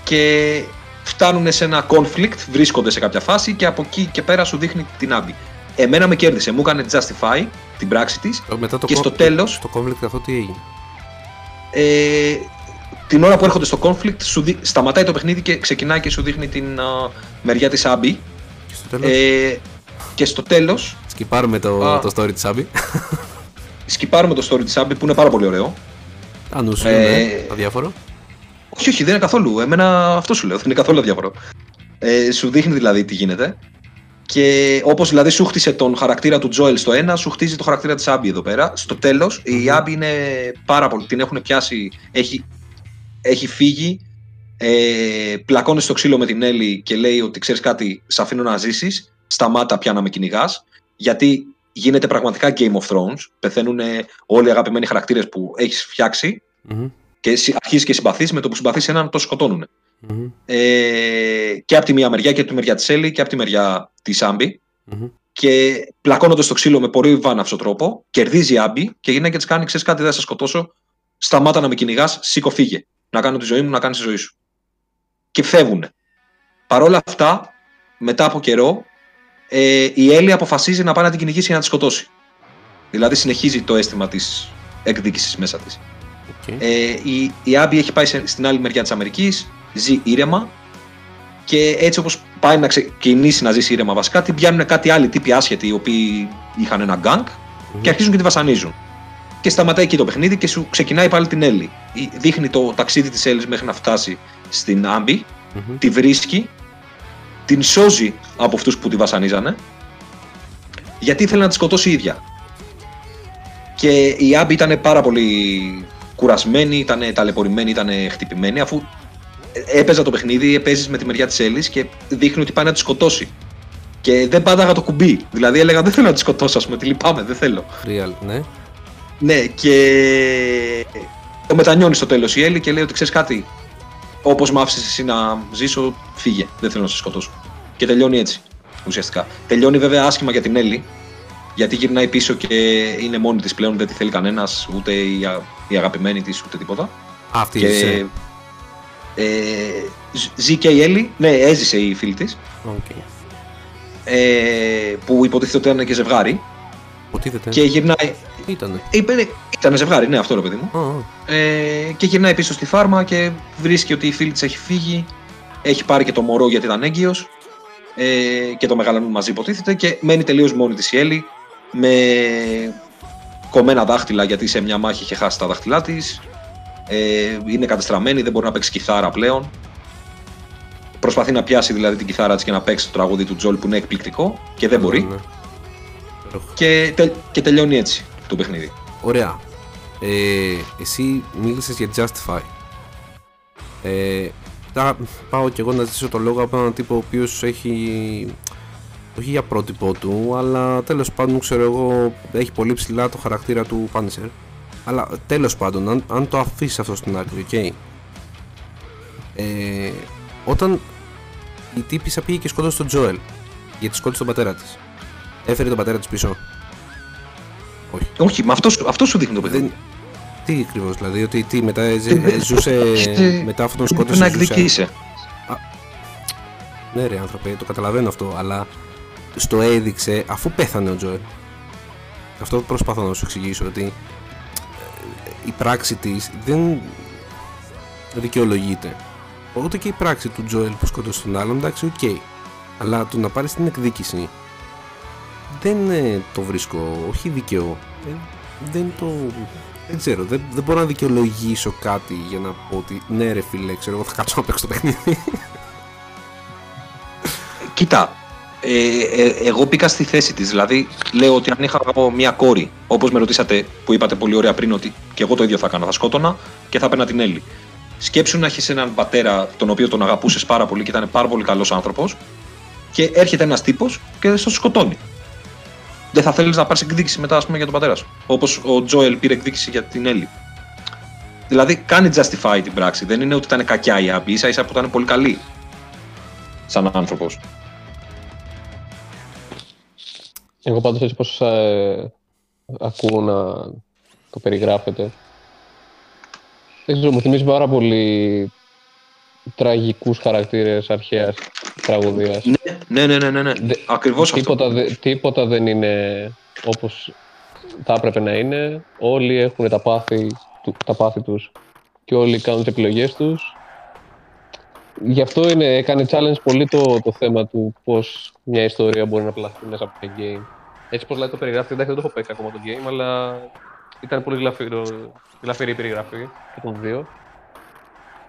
και φτάνουν σε ένα conflict, βρίσκονται σε κάποια φάση και από εκεί και πέρα σου δείχνει την Άμπη. Εμένα με κέρδισε, μου έκανε justify την πράξη της και στο τέλο. Το conflict αυτό τι έγινε; Ε, την ώρα που έρχονται στο conflict, σου δι... σταματάει το παιχνίδι και ξεκινάει και σου δείχνει την uh, μεριά της Άμπη. Και στο τέλος; Ε, και στο τέλος, Σκυπάρουμε το, το story της Άμπη. Σκυπάρουμε το story της Άμπη που είναι πάρα πολύ ωραίο. Αν σου ε, αδιάφορο. Όχι, όχι, δεν είναι καθόλου. Εμένα αυτό σου λέω, δεν είναι καθόλου αδιάφορο. Ε, σου δείχνει δηλαδή τι γίνεται. Και όπως δηλαδή σου χτίσε τον χαρακτήρα του Τζόελ στο ένα, σου χτίζει το χαρακτήρα της Άμπη εδώ πέρα. Στο τέλος, η Άμπη είναι πάρα πολύ. Την έχουν πιάσει, έχει, έχει φύγει. Ε, πλακώνει στο ξύλο με την Έλλη και λέει ότι ξέρεις κάτι, σε αφήνω να ζήσεις. Σταμάτα πια να με κυνηγάς. Γιατί γίνεται πραγματικά Game of Thrones. Πεθαίνουν όλοι οι αγαπημένοι χαρακτήρες που έχεις φτιάξει και αρχίζεις και συμπαθείς, με το που συμπαθείς έναν το σκοτωνουν Ε, και από τη μία μεριά και από τη μεριά της Έλλη και από τη μεριά της Άμπη. Και πλακώνοντας το ξύλο με πολύ βάναυσο τρόπο, κερδίζει η Άμπη και γυναίκα της κάνει: Ξέρεις κάτι, δεν θα σε σκοτώσω. Σταμάτα να με κυνηγάς, σήκω φύγε. Να κάνω τη ζωή μου, να κάνεις τη ζωή σου. Και φεύγουν. Παρ' όλα αυτά, μετά από καιρό, ε, η Έλλη αποφασίζει να πάει να την κυνηγήσει για να τη σκοτώσει. Δηλαδή συνεχίζει το αίσθημα της εκδίκησης μέσα της. Ε, η, η Άμπη έχει πάει στην άλλη μεριά της Αμερικής, ζει ήρεμα και έτσι όπως πάει να ξεκινήσει να ζήσει ήρεμα βασικά, την πιάνουν κάτι άλλοι τύποι άσχετοι οι οποίοι είχαν ένα γκάγκ και αρχίζουν και τη βασανίζουν. Και σταματάει εκεί το παιχνίδι και σου ξεκινάει πάλι την Έλλη. Δείχνει το ταξίδι της Έλλης μέχρι να φτάσει στην Άμπη τη βρίσκει, την σώζει από αυτούς που τη βασανίζανε, γιατί ήθελε να τη σκοτώσει η ίδια. Και η Άμπη ήταν πάρα πολύ κουρασμένη, ήταν ταλαιπωρημένη, ήταν χτυπημένη, αφού έπαιζα το παιχνίδι, παίζεις με τη μεριά της Έλλης και δείχνει ότι πάει να τη σκοτώσει. Και δεν πάταγα το κουμπί. Δηλαδή έλεγα δεν θέλω να τη σκοτώσω, ας πούμε, τη λυπάμαι, δεν θέλω. Real, ναι. Ναι, και το μετανιώνει στο τέλος η Έλλη και λέει ότι ξέρεις κάτι. Όπως μ' άφησες εσύ να ζήσω, φύγε. Δεν θέλω να σε σκοτώσω. Και τελειώνει έτσι ουσιαστικά. Τελειώνει βέβαια άσχημα για την Έλλη, γιατί γυρνάει πίσω και είναι μόνη της πλέον, δεν τη θέλει κανένας, ούτε η, η αγαπημένη της, ούτε τίποτα. Αυτή και, ε, ζει και η Έλλη, ναι, έζησε η φίλη της. Okay. Ε, που υποτίθεται ότι ήταν και ζευγάρι. Υποτίθεται. Και γυρνάει. Ήτανε. Ήταν ζευγάρι, ναι, αυτό ρε παιδί μου. Oh. Ε, και γυρνάει πίσω στη φάρμα και βρίσκει ότι η φίλη της έχει φύγει. Έχει πάρει και το μωρό γιατί ήταν έγκυος ε, και το μεγαλώνουν μαζί υποτίθεται και μένει τελείως μόνη της η Έλλη με κομμένα δάχτυλα γιατί σε μια μάχη είχε χάσει τα δάχτυλά της. Ε, είναι κατεστραμμένη, δεν μπορεί να παίξει κιθάρα πλέον. Προσπαθεί να πιάσει δηλαδή την κιθάρα της και να παίξει το τραγούδι του Τζολ που είναι εκπληκτικό και δεν μπορεί. Ναι, ναι. Και, και τελειώνει έτσι το παιχνίδι. Ωραία. Ε, εσύ μίλησες για Justify. Ε, θα πάω κι εγώ να ζήσω το λόγο από έναν τύπο ο οποίος έχει όχι για πρότυπό του, αλλά τέλος πάντων ξέρω εγώ έχει πολύ ψηλά το χαρακτήρα του Punisher. Αλλά τέλος πάντων, αν, αν το αφήσεις αυτό στην άκρη, ok. Ε, όταν η τύπησα πήγε και σκότωσε τον Τζόελ, γιατί σκότωσε τον πατέρα της, έφερε τον πατέρα της πίσω. Όχι. Όχι, μα αυτό, αυτό σου δείχνει το παιδί. Τι ακριβώς, δηλαδή, ότι τι, μετά ζούσε. μετά αυτόν τον σκότωσε. Να εκδικήσει. Ναι, ρε άνθρωπε, το καταλαβαίνω αυτό, αλλά στο έδειξε αφού πέθανε ο Τζοέλ. Αυτό προσπαθώ να σου εξηγήσω ότι ε, η πράξη της δεν δικαιολογείται. Οπότε και η πράξη του Τζόελ που σκότωσε τον άλλον, εντάξει, ok. Okay. Αλλά το να πάρεις την εκδίκηση δεν ε, το βρίσκω, όχι δίκαιο. Δεν, δεν το δεν ξέρω, δεν, δεν μπορώ να δικαιολογήσω κάτι για να πω ότι ναι ρε φίλε, ξέρω εγώ θα κάτσω να παίξω το παιχνίδι. [LAUGHS] Κοίτα, ε, ε, εγώ μπήκα στη θέση της, δηλαδή λέω ότι αν είχα μια κόρη, όπως με ρωτήσατε που είπατε πολύ ωραία πριν ότι και εγώ το ίδιο θα κάνω, θα σκότωνα και θα έπαιρνα την Έλλη. Σκέψου να έχεις έναν πατέρα τον οποίο τον αγαπούσες πάρα πολύ και ήταν πάρα πολύ καλός άνθρωπος και έρχεται ένας τύπος και στο σκοτώνει δεν θα θέλεις να πάρεις εκδίκηση μετά ας πούμε, για τον πατέρα σου. Όπως ο Τζόελ πήρε εκδίκηση για την Έλλη. Δηλαδή κάνει justify την πράξη. Δεν είναι ότι ήταν κακιά η Άμπη, ίσα ίσα που ήταν πολύ καλή. Σαν άνθρωπος. Εγώ πάντως έτσι πως ε, ακούω να το περιγράφετε. Δεν ξέρω, μου θυμίζει πάρα πολύ τραγικούς χαρακτήρες αρχαίας τραγωδίας. Ναι, ναι, ναι, ναι, ναι. Δε, Ακριβώς τίποτα, αυτό. Δε, τίποτα δεν είναι όπως θα έπρεπε να είναι. Όλοι έχουν τα πάθη, τα πάθη τους και όλοι κάνουν τις επιλογές τους. Γι' αυτό είναι, έκανε challenge πολύ το, το θέμα του πώς μια ιστορία μπορεί να πλαθεί μέσα από το game. Έτσι πως λέει το περιγράφει, δεν το έχω παίξει ακόμα το game, αλλά ήταν πολύ γλαφυρή η περιγραφή και των δύο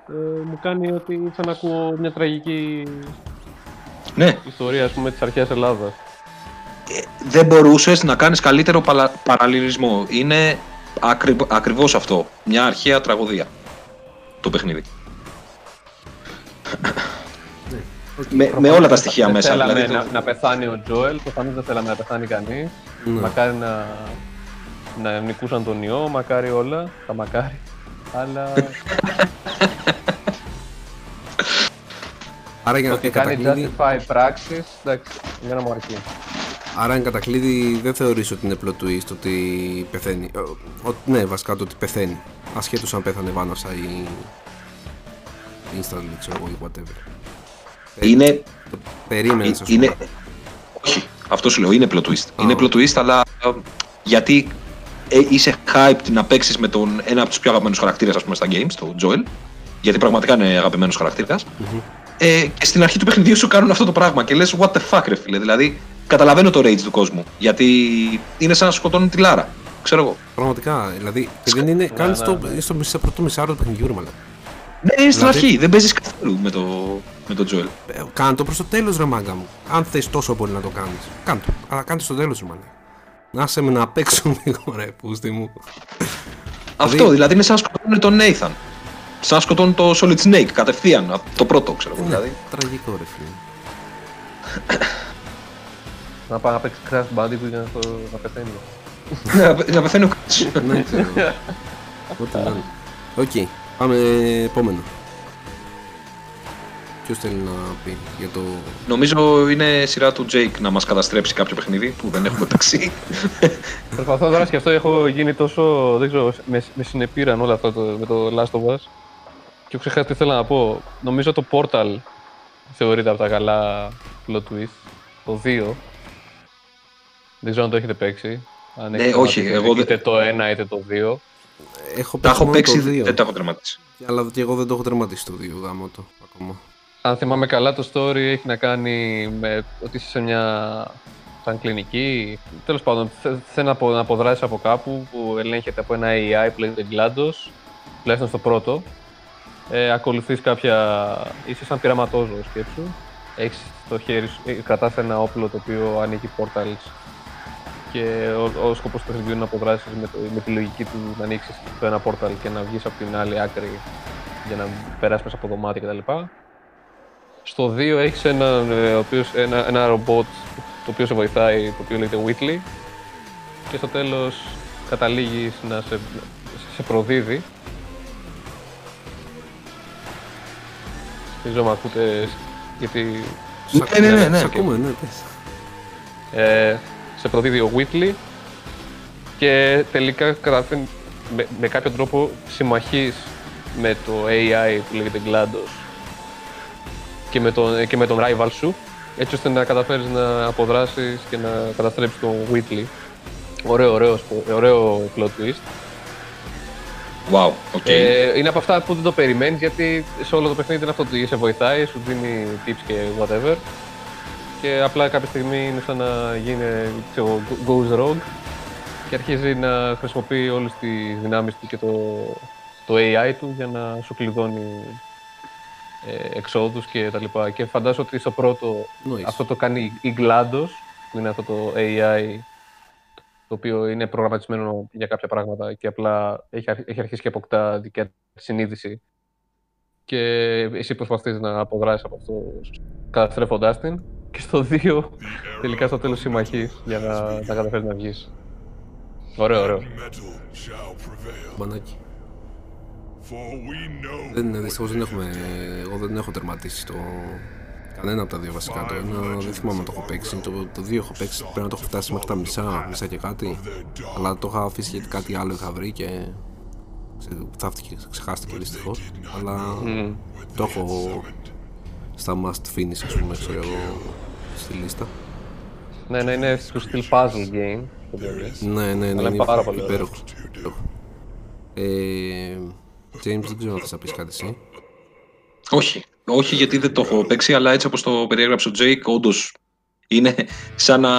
ε, μου κάνει ότι σαν να ακούω μια τραγική ναι. ιστορία ας πούμε, της αρχαίας Ελλάδας. Ε, δεν μπορούσες να κάνεις καλύτερο παλα... παραλληλισμό. Είναι ακρι... ακριβώς αυτό. Μια αρχαία τραγωδία. Το παιχνίδι. με, με όλα τα στοιχεία δεν μέσα. Θέλαμε δηλαδή, να, να πεθάνει ο Τζόελ, προφανώς δεν θέλαμε να πεθάνει κανείς. Ναι. Μακάρι να, να νικούσαν τον ιό, μακάρι όλα, τα μακάρι. Αλλά [LAUGHS] Άρα για ότι κάνει justify πράξεις, εντάξει, για να μου αρκεί. Άρα εν κατακλείδη δεν θεωρείς ότι είναι plot twist ότι πεθαίνει. Ο, ναι, βασικά το ότι πεθαίνει. Ασχέτως αν πέθανε βάνασα ή instantly, ξέρω εγώ ή whatever. Είναι... Το περίμενες, ας πούμε. Είναι... Όχι, αυτό σου λέω, είναι plot twist. Είναι plot twist, αλλά ε, γιατί ε, είσαι hyped να παίξεις με τον ένα από τους πιο αγαπημένους χαρακτήρες στα games, τον Joel. Γιατί πραγματικά είναι αγαπημένος χαρακτήρας. Mm-hmm ε, και στην αρχή του παιχνιδιού σου κάνουν αυτό το πράγμα και λες what the fuck ρε φίλε, δηλαδή καταλαβαίνω το rage του κόσμου, γιατί είναι σαν να σκοτώνουν τη Λάρα, ξέρω εγώ. Πραγματικά, δηλαδή, και δεν είναι καν ναι, στο, ναι. είναι στο μισό πρώτο μισάρο του παιχνιδιού, ρε μαλάκα. Δεν είναι στην Δηλαδή- αρχή, δεν παίζεις καθόλου με το, με το Joel. Ε, Κάνε το προς το τέλος, ρε μάγκα μου. Αν θες τόσο πολύ να το κάνεις. Κάνε το. Αλλά κάνε το στο τέλος, ρε μαλάκα. Να σε με να παίξω [LAUGHS] λίγο, ρε πούστη μου. Αυτό, δηλαδή είναι σαν να σκοτώνουν τον Nathan. Σαν να σκοτώνουν το Solid Snake κατευθείαν, από το πρώτο ξέρω εγώ. Δηλαδή. Τραγικό, ρε φίλε. [COUGHS] Να πάει να παίξει Crash Bandicoot για να, το, να πεθαίνει. [COUGHS] να, να πεθαίνει ο [COUGHS] Crash. Δεν ξέρω. Ό,τι να είναι. Οκ, πάμε επόμενο. Ποιος θέλει να πει για το. Νομίζω είναι σειρά του Jake να μας καταστρέψει κάποιο παιχνίδι που δεν έχουμε παίξει. Προσπαθώ τώρα να σκεφτώ, έχω γίνει τόσο. Δεν ξέρω, με, με συνεπήραν όλα αυτά το, με το Last of Us. Και έχω ξεχάσει τι θέλω να πω. Νομίζω το Portal θεωρείται από τα καλά plot twist. Το 2. Δεν ξέρω αν το έχετε παίξει. Αν Ναι, έχετε όχι, είτε- εγώ δεν- είτε το 1 είτε το 2. Έχω Τα έχω μόνο παίξει, το δύο. δεν τα έχω τερματίσει. Αλλά και εγώ δεν το έχω τερματίσει το 2 γάμο το ακόμα. Αν θυμάμαι καλά, το story έχει να κάνει με ότι είσαι σε μια σαν κλινική. Τέλος πάντων, θε- θέλει να, απο, να αποδράσεις από κάπου που ελέγχεται από ένα AI που λέγεται GLaDOS, τουλάχιστον στο πρώτο. Ε, ακολουθείς κάποια. είσαι σαν πειραματόζωος σκέψου. Έχεις στο χέρι σου, ε, κρατάς ένα όπλο το οποίο ανοίγει portals και ο, ο σκοπός του παιχνιδιού είναι να αποδράσεις με, το, με τη λογική του να ανοίξεις το ένα portal και να βγεις από την άλλη άκρη για να περάσεις μέσα από δωμάτια κτλ. Στο 2 έχεις έναν, ε, ο οποίος, ένα, ένα ρομπότ το οποίο σε βοηθάει, το οποίο λέγεται Whitley και στο τέλος καταλήγεις να σε, σε προδίδει. Δεν ξέρω αν ακούτε, γιατί Σ' ναι, ναι, ακούμε, ναι. σ' ακούμε, ναι, πες. ε, σε προδίδει ο Whitley και τελικά καταφέρνει με, με κάποιο τρόπο συμμαχείς με το AI που λέγεται GLaDOS και με τον, και με τον rival σου έτσι ώστε να καταφέρεις να αποδράσεις και να καταστρέψεις τον Wheatley. Ωραίο, ωραίο, σπο- ωραίο plot twist. Wow, ok. Ε, είναι από αυτά που δεν το περιμένεις γιατί σε όλο το παιχνίδι είναι αυτό ότι σε βοηθάει, σου δίνει tips και whatever και απλά κάποια στιγμή είναι σαν να γίνει, ξέρω, goes rogue και αρχίζει να χρησιμοποιεί όλες τις δυνάμεις του και το, το AI του για να σου κλειδώνει ε, εξόδους και τα λοιπά. Και φαντάζομαι ότι στο πρώτο Nice. αυτό το κάνει η GLaDOS, που είναι αυτό το AI το οποίο είναι προγραμματισμένο για κάποια πράγματα και απλά έχει, αρχ- έχει αρχίσει και αποκτά δικιά της συνείδηση και εσύ προσπαθείς να αποδράσεις από αυτό καταστρέφοντάς την και στο 2 τελικά στο τέλος συμμαχείς για να, να καταφέρεις να βγεις. Ωραίο, ωραίο. Metal shall prevail. Μπανάκι. For we know Δεν, δυστυχώς δεν έχουμε, εγώ δεν έχω τερματίσει το, κανένα από τα δύο βασικά. Το ένα δεν θυμάμαι αν το έχω παίξει. Το, το δύο έχω παίξει, πρέπει να το έχω φτάσει μέχρι τα μισά, μισά και κάτι. Αλλά το είχα αφήσει γιατί κάτι άλλο είχα βρει και ξε- θαύτηκε, ξεχάστηκε δυστυχώς. Αλλά Μμμ. το έχω στα must finish ας πούμε, ξέρω εγώ, στη λίστα. Ναι, ναι, είναι στο στυλ puzzle game. το λέμε. Ναι, ναι, ναι, Αλλά είναι πάρα πολύ ωραίο. υπέροχο. υπέροχο. Ε, James, δεν ξέρω αν θες να πεις κάτι εσύ. Όχι, όχι γιατί δεν το έχω παίξει, αλλά έτσι όπως το περιέγραψε ο Jake, όντως είναι σαν να...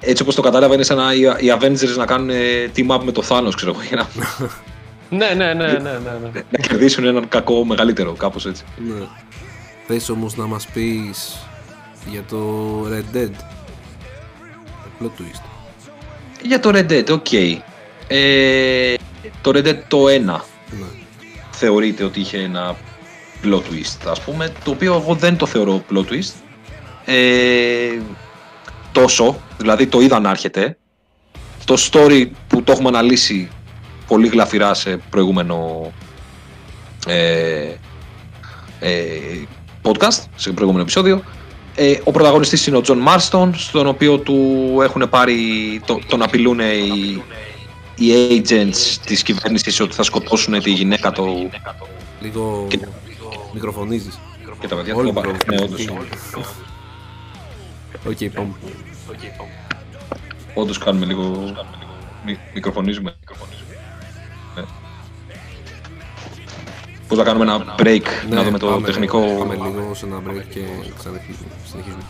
Έτσι όπως το κατάλαβα, είναι σαν να οι, οι Avengers να κάνουν ε, team up με το Thanos, ξέρω εγώ, για να, [LAUGHS] Ναι, ναι, ναι, ναι, ναι, ναι. να κερδίσουν έναν κακό μεγαλύτερο, κάπως έτσι. Ναι. Θες όμως να μας πεις για το Red Dead; Το plot twist. Για το Red Dead, ok. Ε, το Red Dead το 1 Ναι. θεωρείται ότι είχε ένα plot twist, ας πούμε, το οποίο εγώ δεν το θεωρώ plot twist. Ε, τόσο, δηλαδή το είδα να έρχεται. Το story που το έχουμε αναλύσει πολύ γλαφυρά σε προηγούμενο ε, ε, podcast, σε προηγούμενο επεισόδιο. Ε, ο πρωταγωνιστής είναι ο Τζον Μάρστον, στον οποίο του έχουν πάρει, το, τον απειλούν οι, οι agents της κυβέρνησης ότι θα σκοτώσουν τη γυναίκα του Λίγο Και- μικροφωνίζεις. και τα παιδιά Όλοι του. Ναι, μικροφωνίζουν. όντως. Οκ, πάμε. Όντως κάνουμε λίγο. Μι- μικροφωνίζουμε. Ναι. Πώς θα κάνουμε ένα break, Ναι, να δούμε το πάμε- τεχνικό... Πάμε λίγο σε ένα break και ξαναρχίζουμε. Συνεχίζουμε.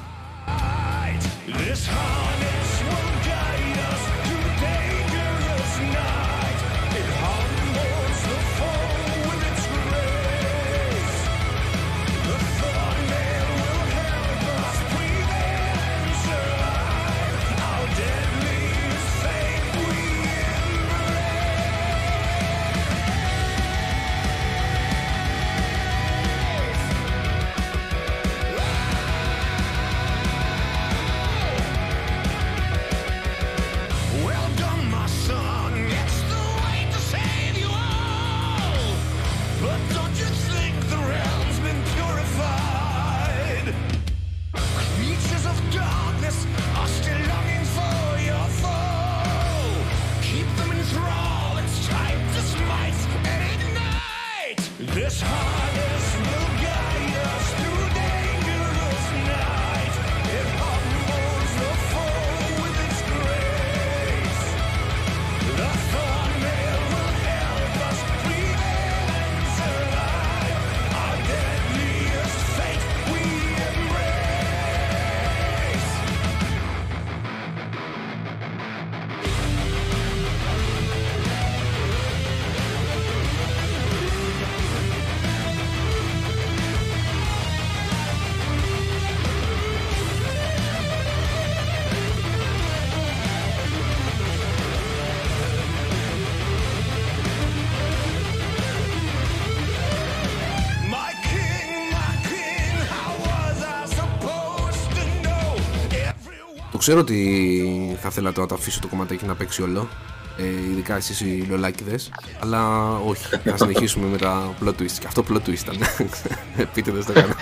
Ξέρω ότι θα θέλατε να το αφήσω το κομματάκι να παίξει όλο. Ε, ειδικά εσείς οι λολάκιδες Αλλά όχι, [LAUGHS] θα συνεχίσουμε με τα plot twist. Και αυτό plot twist ήταν. [LAUGHS] Επίτηδες το έκανα.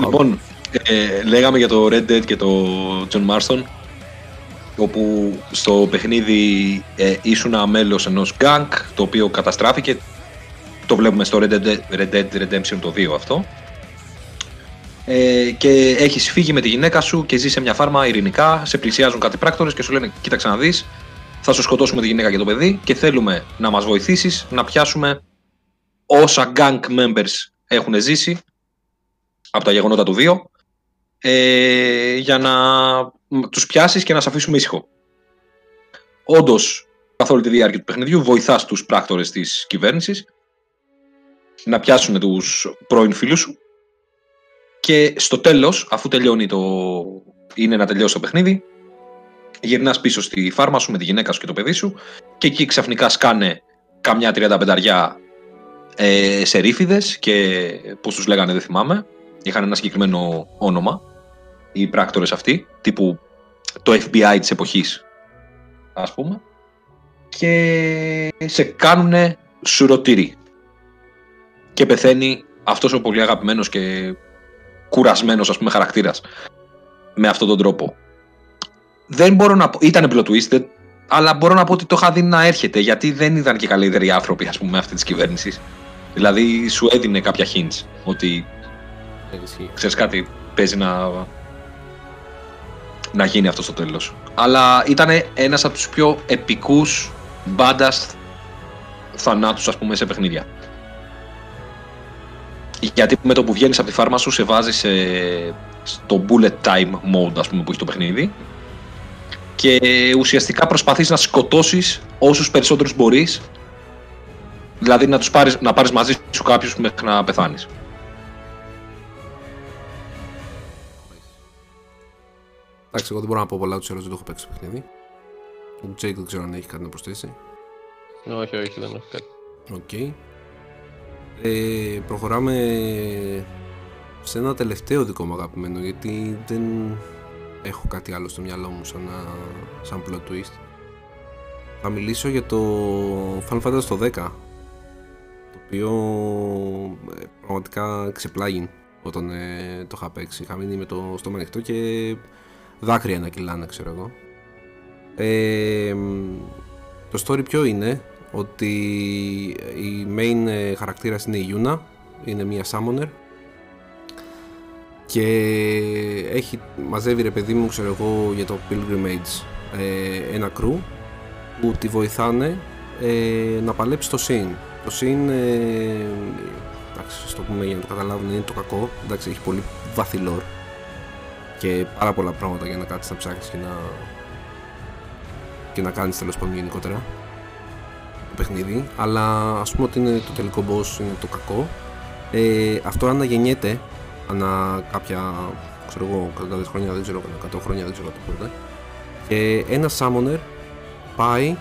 Λοιπόν, ε, λέγαμε για το Red Dead και το John Marston όπου στο παιχνίδι ε, ήσουν μέλος ενός gang το οποίο καταστράφηκε. Το βλέπουμε στο Red Dead, Red Dead Redemption το 2 αυτό ε, και έχεις φύγει με τη γυναίκα σου και ζεις σε μια φάρμα ειρηνικά σε πλησιάζουν κάτι πράκτορες και σου λένε κοίταξε να δεις θα σου σκοτώσουμε τη γυναίκα και το παιδί και θέλουμε να μας βοηθήσεις να πιάσουμε όσα gang members έχουν ζήσει από τα γεγονότα του 2 ε, για να μ, τους πιάσεις και να σε αφήσουμε ήσυχο. Όντως, καθ' όλη τη διάρκεια του παιχνιδιού βοηθάς τους πράκτορες της κυβέρνησης να πιάσουν τους πρώην φίλους σου και στο τέλος, αφού τελειώνει το... είναι να τελειώσει το παιχνίδι, γυρνάς πίσω στη φάρμα σου με τη γυναίκα σου και το παιδί σου και εκεί ξαφνικά σκάνε καμιά 35 ε, σερίφιδες και πώς τους λέγανε δεν θυμάμαι. Είχαν ένα συγκεκριμένο όνομα οι πράκτορες αυτοί τύπου το FBI της εποχής ας πούμε. Και σε κάνουνε σουρωτήρι. Και πεθαίνει αυτός ο πολύ αγαπημένος και κουρασμένος ας πούμε χαρακτήρας με αυτόν τον τρόπο δεν μπορώ να πω, ήταν plot twist δεν- αλλά μπορώ να πω ότι το είχα δει να έρχεται γιατί δεν ήταν και καλύτεροι άνθρωποι ας πούμε αυτής της κυβέρνησης δηλαδή σου έδινε κάποια hints ότι Ισχύει. ξέρεις κάτι, παίζει να, να γίνει αυτό στο τέλος. Αλλά ήταν ένας από τους πιο επικούς μπάντας θανάτους, ας πούμε, σε παιχνίδια. Γιατί με το που βγαίνεις από τη φάρμα σου, σε βάζεις σε, στο bullet time mode, ας πούμε, που έχει το παιχνίδι και ουσιαστικά προσπαθείς να σκοτώσεις όσους περισσότερους μπορείς δηλαδή να, τους πάρεις, να πάρεις μαζί σου κάποιους μέχρι να πεθάνεις. Εντάξει, εγώ δεν μπορώ να πω πολλά τους άλλους, δεν το έχω παίξει το παιχνίδι. Ο Τζέικ δεν ξέρω αν έχει κάτι να προσθέσει. Όχι, όχι, δεν έχω κάτι. Οκ. Ε, προχωράμε σε ένα τελευταίο δικό μου αγαπημένο γιατί δεν έχω κάτι άλλο στο μυαλό μου σαν, να- σαν plot twist. Θα μιλήσω για το Final Fantasy το 10 το οποίο ε, πραγματικά εξεπλάγην όταν ε, το είχα παίξει. Είχα μείνει με το στόμα ανοιχτό και δάκρυα να κυλάνε ξέρω εγώ. Ε, μ, το story ποιο είναι; Ότι η main ε, χαρακτήρας είναι η Yuna είναι μια summoner. Και έχει μαζεύει ρε παιδί μου ξέρω εγώ για το pilgrimage ε, ένα crew που τη βοηθάνε ε, να παλέψει στο scene το Sin, ε, εντάξει, ας το πούμε για να το καταλάβουν, είναι το κακό. Εντάξει, έχει πολύ βαθύ lore και πάρα πολλά πράγματα για να κάτσεις να ψάξεις και να, και να κάνεις τέλος πάντων γενικότερα. το παιχνίδι. Αλλά ας πούμε ότι είναι το τελικό boss είναι το κακό. Ε, αυτό αναγεννιέται ανά κάποια, ξέρω εγώ, κατά χρόνια, δεν ξέρω, κατά 100 χρόνια, δεν ξέρω το πότε. Και ένα summoner πάει,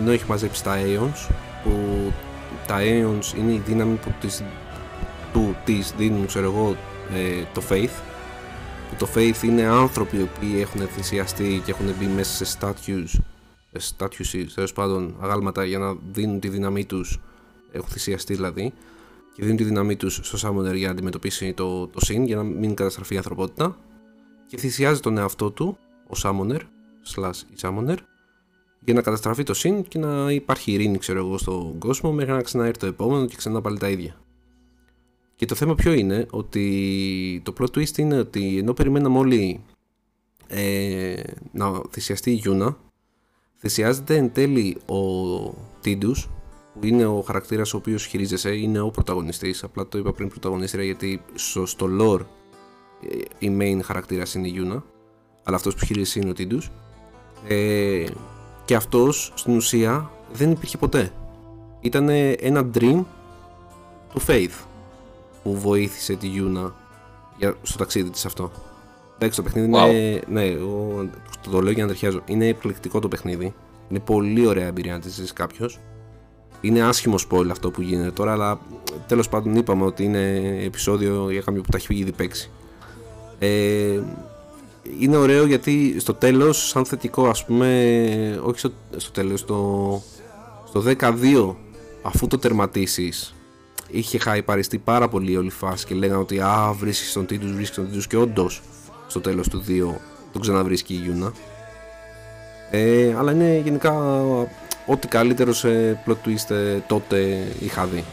ενώ έχει μαζέψει τα Aeons, που τα Aeons είναι η δύναμη που τις, του τις δίνουν, ξέρω εγώ, ε, το Faith. Που το Faith είναι άνθρωποι οι οποίοι έχουν θυσιαστεί και έχουν μπει μέσα σε statues, σε statues, τέλος πάντων, αγάλματα για να δίνουν τη δύναμή τους, έχουν θυσιαστεί δηλαδή, και δίνουν τη δύναμή τους στο Summoner για να αντιμετωπίσει το, το Sin, για να μην καταστραφεί η ανθρωπότητα. Και θυσιάζει τον εαυτό του, ο Summoner, slash η Summoner, για να καταστραφεί το Sin και να υπάρχει ειρήνη, ξέρω εγώ, στον κόσμο μέχρι να ξαναέρθει το επόμενο και ξανά πάλι τα ίδια. Και το θέμα ποιο είναι, ότι το plot twist είναι ότι ενώ περιμέναμε όλοι ε, να θυσιαστεί η Γιούνα, θυσιάζεται εν τέλει ο Τίντους, που είναι ο χαρακτήρας ο οποίος χειρίζεσαι, είναι ο πρωταγωνιστής, απλά το είπα πριν πρωταγωνίστρια γιατί στο, στο lore ε, η main χαρακτήρας είναι η Γιούνα, αλλά αυτός που χειρίζεσαι είναι ο Τίντους. Ε, και αυτός στην ουσία δεν υπήρχε ποτέ. Ήταν ένα dream του Faith που βοήθησε τη Γιούνα για, στο ταξίδι της αυτό. Εντάξει, το παιχνίδι Wow. είναι. Ναι, εγώ το, το λέω για να ταιριάζω. Είναι εκπληκτικό το παιχνίδι. Είναι πολύ ωραία εμπειρία να τη ζήσει κάποιος. Είναι άσχημο spoil αυτό που γίνεται τώρα, αλλά τέλος πάντων είπαμε ότι είναι επεισόδιο για κάποιον που τα έχει ήδη παίξει. Ε, είναι ωραίο γιατί στο τέλος, σαν θετικό ας πούμε, όχι στο, στο τέλος, στο, στο 12 αφού το τερματίσεις είχε χαϊπαριστεί πάρα πολύ όλη η φάση και λέγανε ότι α, βρίσκεις τον Τίντους, βρίσκεις τον Τίντους και όντως στο τέλος του 2 τον ξαναβρίσκει η Γιούνα. Ε, αλλά είναι γενικά ό,τι καλύτερος σε plot twist ε, τότε είχα δει.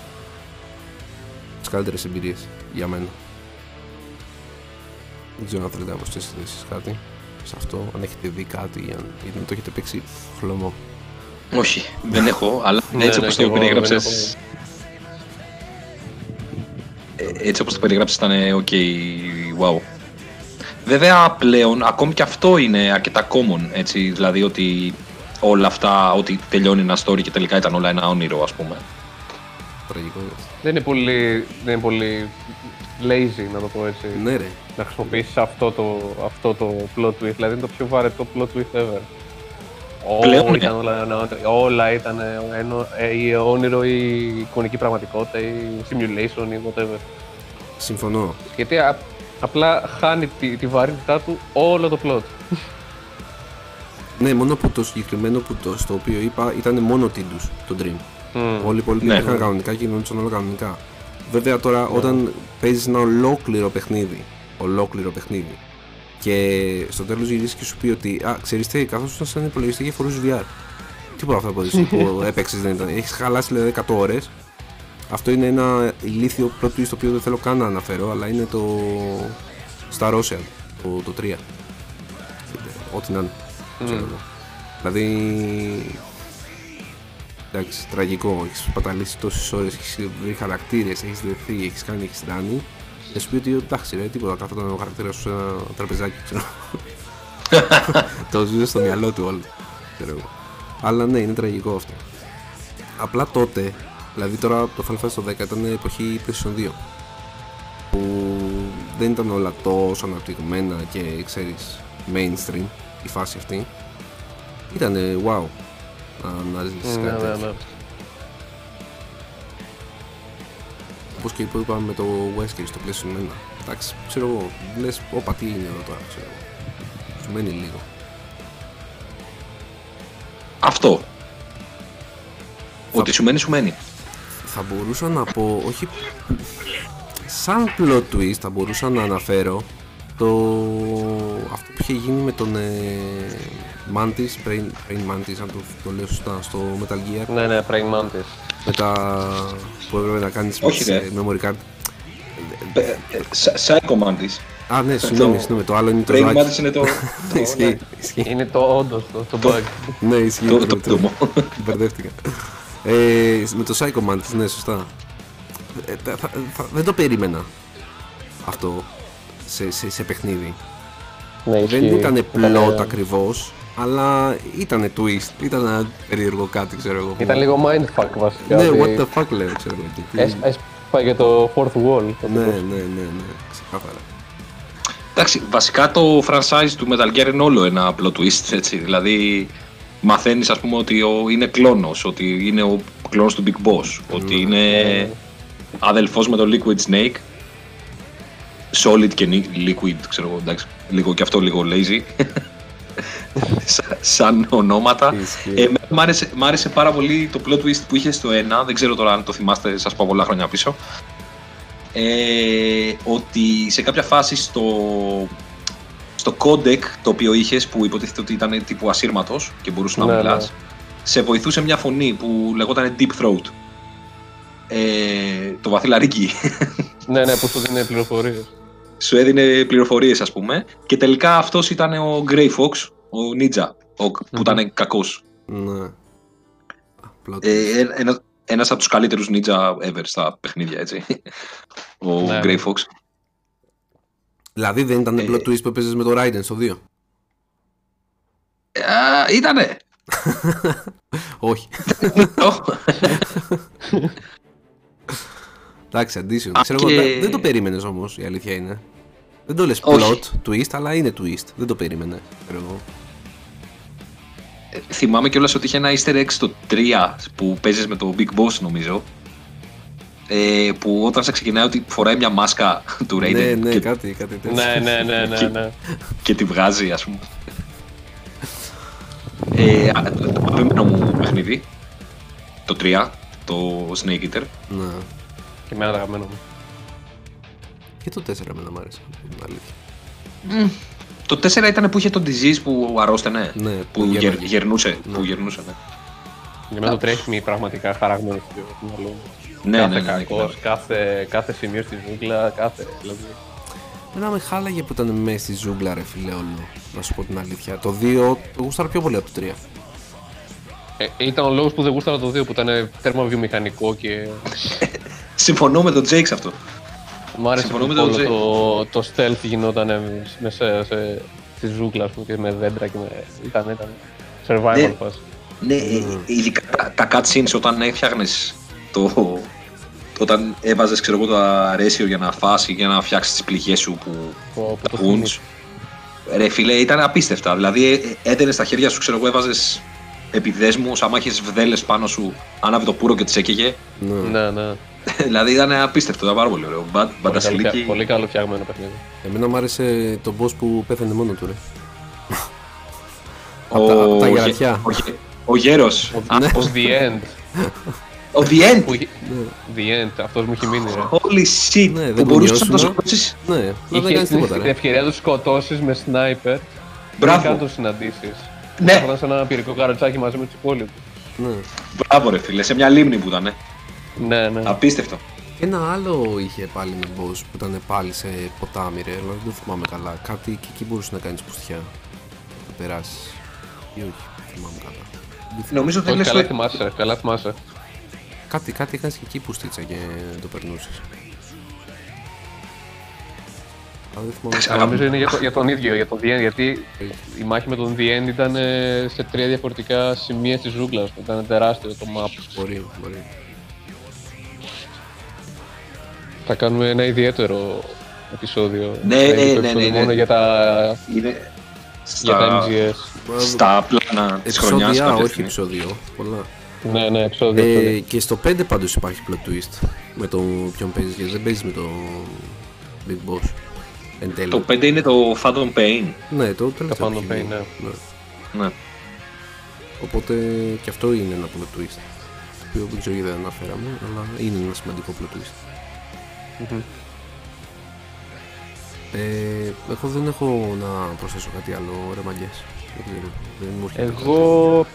Τις καλύτερες εμπειρίες για μένα. Δεν ξέρω αν θέλετε να προσθέσετε εσείς κάτι σε αυτό, αν έχετε δει κάτι, αν γιατί το έχετε παίξει χλωμό. Όχι, δεν έχω, αλλά Ναι, έτσι ναι, όπως και το εγώ περιέγραψες... ε, Έτσι όπως το περιγράψεις ήταν ε, ok, wow. Βέβαια πλέον ακόμη και αυτό είναι αρκετά common, έτσι, δηλαδή ότι όλα αυτά, ότι τελειώνει ένα story και τελικά ήταν όλα ένα όνειρο ας πούμε. Τραγικό. Δεν είναι πολύ, δεν είναι πολύ lazy, να το πω έτσι. Ναι ρε. Να χρησιμοποιήσεις αυτό το, αυτό το plot twist. Δηλαδή είναι το πιο βαρετό plot twist ever. Πλέον, Όλα ναι. ήταν, όλα, ένα όνειρο, όλα ήταν ένα, ε, ή όνειρο ή εικονική πραγματικότητα ή simulation ή whatever. Συμφωνώ. Γιατί α- απλά χάνει τη, τη βαρύτητά του όλο το plot. Ναι, μόνο που το συγκεκριμένο που το, στο οποίο είπα ήταν μόνο Τίντους, το Dream. Μμμ. Όλοι οι υπόλοιποι Ναι. είχαν κανονικά και γινόντουσαν όλα κανονικά. Βέβαια τώρα όταν παίζεις ένα ολόκληρο παιχνίδι, ολόκληρο παιχνίδι, και στο τέλος γυρίσεις και σου πει ότι «Α, ξέρεις τι, καθώς ήσουν σαν υπολογιστή και φορούσε VR». Τίποτα αυτό που, [LAUGHS] που έπαιξες δεν ήταν. Έχεις χαλάσει δηλαδή 100 ώρες. Αυτό είναι ένα ηλίθιο plot twist το οποίο δεν θέλω καν να αναφέρω, αλλά είναι το Star Ocean, το, το 3. Ό,τι να είναι. ξέρω εγώ. Δηλαδή Εντάξει, τραγικό. Έχεις παταλήσει τόσες ώρες, έχεις βρει χαρακτήρες, έχεις δεθεί, έχεις κάνει, έχεις ράνει. Και σου πει ότι εντάξει, ρε, τίποτα. Καθόταν ο χαρακτήρα σου σε ένα τραπεζάκι, ξέρω. [LAUGHS] το ζούσε στο μυαλό του όλο. Ξέρω εγώ. Αλλά ναι, είναι τραγικό αυτό. Απλά τότε, δηλαδή τώρα το Final Fantasy το 10 ήταν εποχή PlayStation 2. Που δεν ήταν όλα τόσο αναπτυγμένα και ξέρεις mainstream η φάση αυτή. Ήταν wow να, να ζήσεις Ναι, κάτι ναι, τέτοιο. ναι. Όπως και που είπαμε με το Wesker στο PlayStation 1. Εντάξει, ξέρω εγώ, λες, όπα τι είναι εδώ τώρα, ξέρω εγώ. Σου μένει λίγο. Αυτό. Ότι σου μένει, σου μένει. Θα μπορούσα να πω, όχι σαν plot twist, θα μπορούσα να αναφέρω το αυτό που είχε γίνει με τον ε, Mantis, Brain, Brain Mantis, αν το, το λέω σωστά, στο Metal Gear, Ναι, ναι, Praying Mantis. με τα που έπρεπε να κάνεις Όχι, σε ρε. memory card. Ε, ε, Sa- Psycho Mantis. Α, ναι, συγγνώμη, συγγνώμη, το άλλο είναι το Brain ζωάκι. Mantis είναι το. [LAUGHS] το- ναι. Ισχύει, ισχύει. Είναι το όντως το, το bug. Ναι, ισχύει. Το- το- το το- πτωμό. Μπερδεύτηκα. Ε, με το Psycho Mantis, ναι, σωστά. Ε, θα- θα- θα- δεν το περίμενα αυτό σε, σε, σε παιχνίδι. Ναι, Δεν ισχύει. ήταν Ήτανε- plot ακριβώς, αλλά ήταν twist. Ήταν ένα περίεργο κάτι, ξέρω εγώ. Ήταν λίγο mindfuck βασικά. Ναι, ότι what the fuck λέω, ξέρω εγώ. και τι- έσ- Έσπαγε το fourth wall. Ναι, ναι, ναι, ναι, ξεκάθαρα. Εντάξει, βασικά το franchise του Metal Gear είναι όλο ένα plot twist, έτσι. Δηλαδή, μαθαίνεις ας πούμε ότι ο, είναι κλόνος, ότι είναι ο κλόνος του Big Boss, ότι είναι αδελφός με το Liquid Snake. Solid και ni- Liquid, ξέρω εγώ, εντάξει, λίγο και αυτό λίγο lazy. [LAUGHS] Σα- σαν ονόματα. Ισχύει. Ε, εμένα μ' άρεσε, μ' άρεσε πάρα πολύ το plot twist που είχε στο 1, δεν ξέρω τώρα αν το θυμάστε, σας πάω πολλά χρόνια πίσω. Ε, ότι σε κάποια φάση στο, στο codec το οποίο είχες που υποτίθεται ότι ήταν τύπου ασύρματος και μπορούσε να Ναι, μιλάς, ναι. σε βοηθούσε μια φωνή που λεγόταν Deep Throat. Ε, το βαθυλαρίκι Ναι, ναι, που σου δίνει πληροφορίες. σου έδινε πληροφορίες ας πούμε και τελικά αυτός ήταν ο Grey Fox, ο Ninja, ο, που ήταν κακός. Ναι. Plot twist. Ε, ε, ένα, ένας από τους καλύτερους ninja ever στα παιχνίδια, έτσι. [LAUGHS] Ο Ναι, Grey ναι. Fox. Δηλαδή δεν ήταν ε, plot twist που έπαιζες με το Raiden στο 2. Α, ήτανε! [LAUGHS] [LAUGHS] Όχι. Εντάξει, addition. Α, Ξέρω εγώ, και- δεν- δεν το περίμενες όμως, η αλήθεια είναι. Δεν το λες Όχι. plot twist, αλλά είναι twist. Δεν το περίμενε. Ξέρω εγώ. Ε, Θυμάμαι κιόλας ότι είχε ένα easter egg στο 3 που παίζεις με το Big Boss νομίζω. Ε, που όταν σε ξεκινάει ότι φοράει μια μάσκα [LAUGHS] του Raiden Ναι, ναι, και, κάτι, κάτι τέτοιο. Ναι, ναι, ναι, ναι, ναι. και τη βγάζει ας πούμε. Ε, α, το το αγαπημένο μου παιχνίδι, το 3, το Snake Eater. Ναι. Και εμένα το αγαπημένο μου. Και το 4 εμένα μ' άρεσε. την αλήθεια. Το 4 ήταν που είχε τον disease που αρρώστενε. Ναι, που που γερ- γέρναγε. γερνούσε. Ναι. Που γερνούσε, ναι. Για μένα το τρέχει πραγματικά χαραγμένο στο μυαλό μου. Ναι, κάθε ναι, ναι, κακός, ναι. κάθε, κάθε σημείο στη ζούγκλα, κάθε. Δηλαδή. Εμένα με χάλαγε που ήταν μέσα στη ζούγκλα, ρε φίλε, όλο. Να σου πω την αλήθεια. Το 2 το γούσταρα πιο πολύ από το 3. Ε, ήταν ο λόγος που δεν γούσταρα το 2 που ήταν τέρμα βιομηχανικό και [LAUGHS] Συμφωνώ με τον Jake σε αυτό. μου άρεσε Συμφωνώ που με τον όλο Τζέι. το, το stealth γινόταν μέσα σε, στη ζούγκλα ας πούμε, και με δέντρα και με... Ήταν, ήταν survival Ναι. φάση. Ναι, ε, ειδικά τα, τα cutscenes όταν έφτιαχνες το. Όταν έβαζες ξέρω εγώ το αρέσιο για να φας ή για να φτιάξεις τις πληγές σου που. Που, που τα το wounds. θυμήθηκα. Ρε φίλε, ήταν απίστευτα. Δηλαδή έδαινε στα χέρια σου, ξέρω εγώ, έβαζες επιδέσμους, άμα είχες βδέλες πάνω σου, άναβε το πουρο και τις έκαιγε. Ναι. Ναι, ναι. [LAUGHS] δηλαδή ήταν απίστευτο, ήταν πάρα πολύ ωραίο. Μπα- Πολύ, καλό, Μπαντασιλίκη. φτια- πολύ καλό φτιαγμένο παιχνίδι. Εμένα μ' άρεσε το boss που πέθανε μόνο του, ρε. Ο, Απ' τα- απ' τα ο, γερατιά. ο, γε- ο γέρος. Ο, Α, Ναι. ο The End. [LAUGHS] Ο The End. Που, είχε- the End, αυτός μου έχει μείνει ρε. Holy shit. Ναι, δεν που μπορούσες να το κουνιώσουμε. σκοτώσεις; Ναι, δεν Είχε κάνεις την, τίποτα, την ρε. ευκαιρία να του σκοτώσεις με σνάιπερ. Μπράβο. Πριν καν το συναντήσεις. Ναι. Ήταν σε ένα πυρικό καροτσάκι μαζί με τους υπόλοιπους. Ναι. Μπράβο ρε φίλε, σε μια λίμνη που ήταν. Ναι, ναι. Απίστευτο. Και ένα άλλο είχε πάλι με boss που ήταν πάλι σε ποτάμι, ρε, αλλά δεν το θυμάμαι καλά. Κάτι και εκεί μπορούσες να κάνεις πουστιά. Να περάσεις. Ή όχι, δεν θυμάμαι καλά. Δεν θυμάμαι. Νομίζω ότι Όχι, λες καλά το... θυμάσαι, καλά θυμάσαι. Κάτι, κάτι έκανες και εκεί πουστίτσα και το περνούσες. Αλλά δεν θυμάμαι Εντάξει, καλά. Αλλά νομίζω είναι για, το- για τον [LAUGHS] ίδιο, για τον The End, γιατί η μάχη με τον The End ήταν ε, σε τρία διαφορετικά σημεία της ζούγκλας. Ήταν τεράστιο το map. Μπορεί, μπορεί. Ε, Θα κάνουμε ένα ιδιαίτερο επεισόδιο. Ναι, Ένα ναι, ιδιαίτερο ναι, ναι, επεισόδιο ναι. Μόνο για τα, Είναι για τα στα, MGS. Στα πλάνα της χρονιάς Επεισόδια, κάποια όχι στιγμή. επεισόδιο. Πολλά. Ναι, ναι, επεισόδιο. Ε, επεισόδιο. και στο 5 πάντως υπάρχει plot twist. Με το ποιον παίζεις και δεν παίζεις με το Big Boss. Εν τέλει. Το 5 είναι το Phantom Pain. Ναι, το τελευταίο. Phantom που έχει Pain, βγει. ναι. Ναι. Οπότε και αυτό είναι ένα plot twist. Το οποίο δεν ξέρω γιατί δεν αναφέραμε, αλλά είναι ένα σημαντικό plot twist. Μμμ. Ε, εγώ δεν έχω να προσθέσω κάτι άλλο, ρε μαγκές. Δεν ξέρω, δεν μου έρχεται κάτι. Εγώ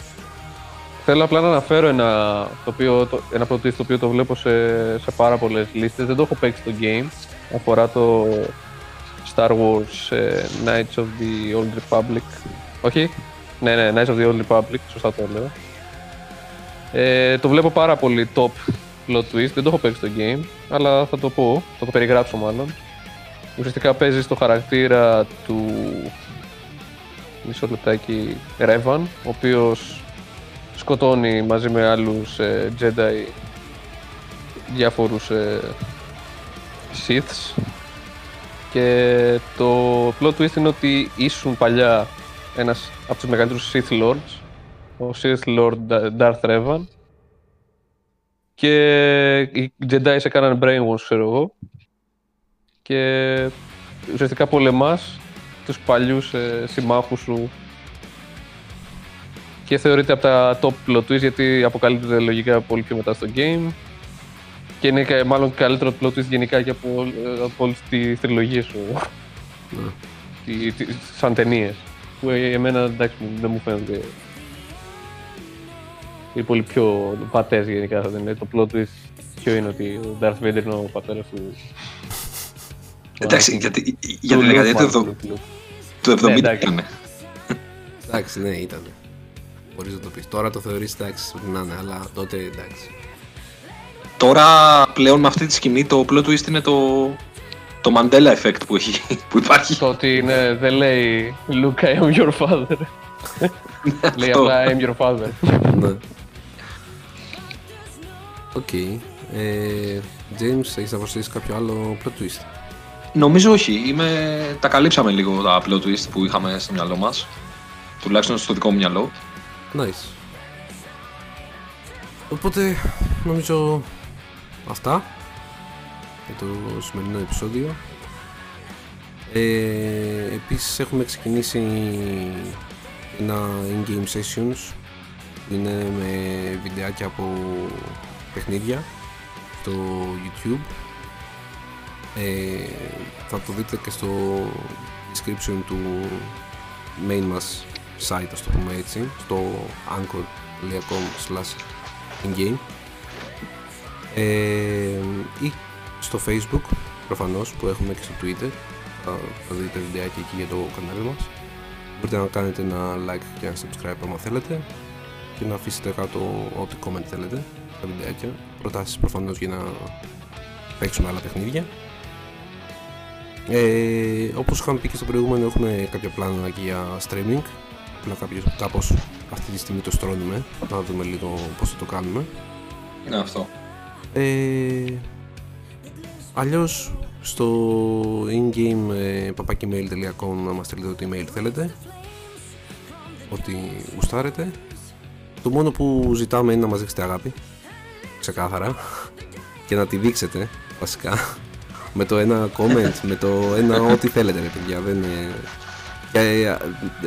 θέλω απλά να αναφέρω ένα, το οποίο, το, ένα πρώτο το οποίο το βλέπω σε, σε πάρα πολλές λίστες. Δεν το έχω παίξει το game. Αφορά το Star Wars ε, Knights of the Old Republic. Όχι; Ναι, ναι, Knights of the Old Republic. Σωστά το λέω. Ε, το βλέπω πάρα πολύ top plot twist. Δεν το έχω παίξει το game, αλλά θα το πω, θα το περιγράψω μάλλον. Ουσιαστικά παίζει στο χαρακτήρα του μισό λεπτάκι Revan, ο οποίος σκοτώνει μαζί με άλλους ε, Jedi διάφορους ε, Siths. Και το plot twist είναι ότι ήσουν παλιά ένας από τους μεγαλύτερους Sith Lords, ο Sith Lord Darth Revan. Και οι Jedi σε έκαναν brainwash, ξέρω εγώ. Και ουσιαστικά πολεμάς τους παλιούς ε, συμμάχους σου και θεωρείται από τα top plot twist γιατί αποκαλύπτεται λογικά πολύ πιο μετά στο game και είναι και μάλλον καλύτερο plot twist γενικά και από, ε, από όλη τη τριλογία σου Ναι. τη, τη, σαν ταινίες. Που ε, εμένα εντάξει μου- δεν μου φαίνονται είναι πολύ πιο πατές γενικά σαν ταινία. Το plot twist ποιο είναι ότι ο Darth Vader είναι ο πατέρας του Εντάξει, γιατί για του την Luke, δεκαετία του μάλλον, εβδο- του Luke. του 70 Ναι, εντάξει. ήταν. Εντάξει, ναι, ήταν. Μπορείς να το πεις. Τώρα το θεωρείς εντάξει, ό,τι να είναι, αλλά τότε εντάξει. Τώρα πλέον με αυτή τη σκηνή το plot twist είναι το, το Mandela effect που, έχει, που υπάρχει. Το ότι είναι, δεν λέει Luke, I am your father. [LAUGHS] λέει Αυτό. απλά I am your father. ναι. Οκ. Ε, James, έχεις να προσθέσεις κάποιο άλλο plot twist; Νομίζω όχι. Είμαι... Τα καλύψαμε λίγο τα plot twist που είχαμε στο μυαλό μας. Τουλάχιστον στο δικό μου μυαλό. Nice. Οπότε, νομίζω αυτά για το σημερινό επεισόδιο. Ε, επίσης έχουμε ξεκινήσει ένα in-game sessions που είναι με βιντεάκια από παιχνίδια στο YouTube ε, θα το δείτε και στο description του main μας site, ας το πούμε έτσι, στο anchor.com slash in-game. Ε, ή στο facebook προφανώς που έχουμε και στο twitter. Θα, θα δείτε βιντεάκια εκεί για το κανάλι μας. Μπορείτε να κάνετε ένα like και ένα subscribe άμα θέλετε και να αφήσετε κάτω ό,τι comment θέλετε στα βιντεάκια. Προτάσεις προφανώς για να παίξουμε άλλα παιχνίδια ε, όπως είχαμε πει και στο προηγούμενο έχουμε κάποια πλάνα και για streaming. Απλά κάποιος, κάπως αυτή τη στιγμή το στρώνουμε να δούμε λίγο πώς θα το κάνουμε. Είναι αυτό. ε, αλλιώς στο in-game ε, papakemail.com να μας στείλετε ό,τι email θέλετε. Ό,τι γουστάρετε. Το μόνο που ζητάμε είναι να μας δείξετε αγάπη. Ξεκάθαρα. Και να τη δείξετε βασικά με το ένα comment, με το ένα ό,τι θέλετε ρε παιδιά δεν είναι... Και, ε,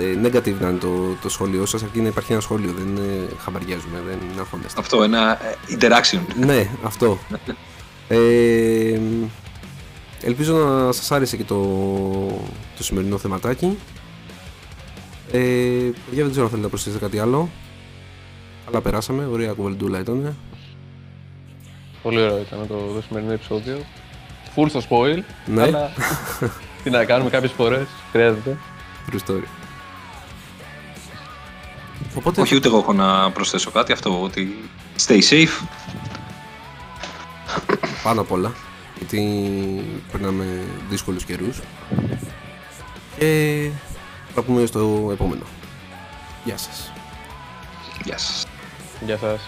ε, negative να είναι το, το σχόλιο σας αρκεί να υπάρχει ένα σχόλιο δεν ε, χαμπαριάζουμε, δεν αγχώνεστε Αυτό, ένα ε, interaction. ναι, αυτό. Ε, ελπίζω να σας άρεσε και το, το σημερινό θεματάκι. Ε, για δεν ξέρω αν θέλετε να προσθέσετε κάτι άλλο. Αλλά περάσαμε, ωραία κουβεντούλα ήταν. Πολύ ωραίο ήταν το, το σημερινό επεισόδιο. Full στο spoil, Ναι. αλλά [LAUGHS] τι να κάνουμε κάποιες φορές, χρειάζεται. True story. Οπότε, Όχι, ούτε εγώ έχω να προσθέσω κάτι. Αυτό ότι stay safe. πάνω απ' όλα, γιατί περνάμε δύσκολους καιρούς. Και θα πούμε στο επόμενο. Γεια σας. Γεια σας. Γεια σας.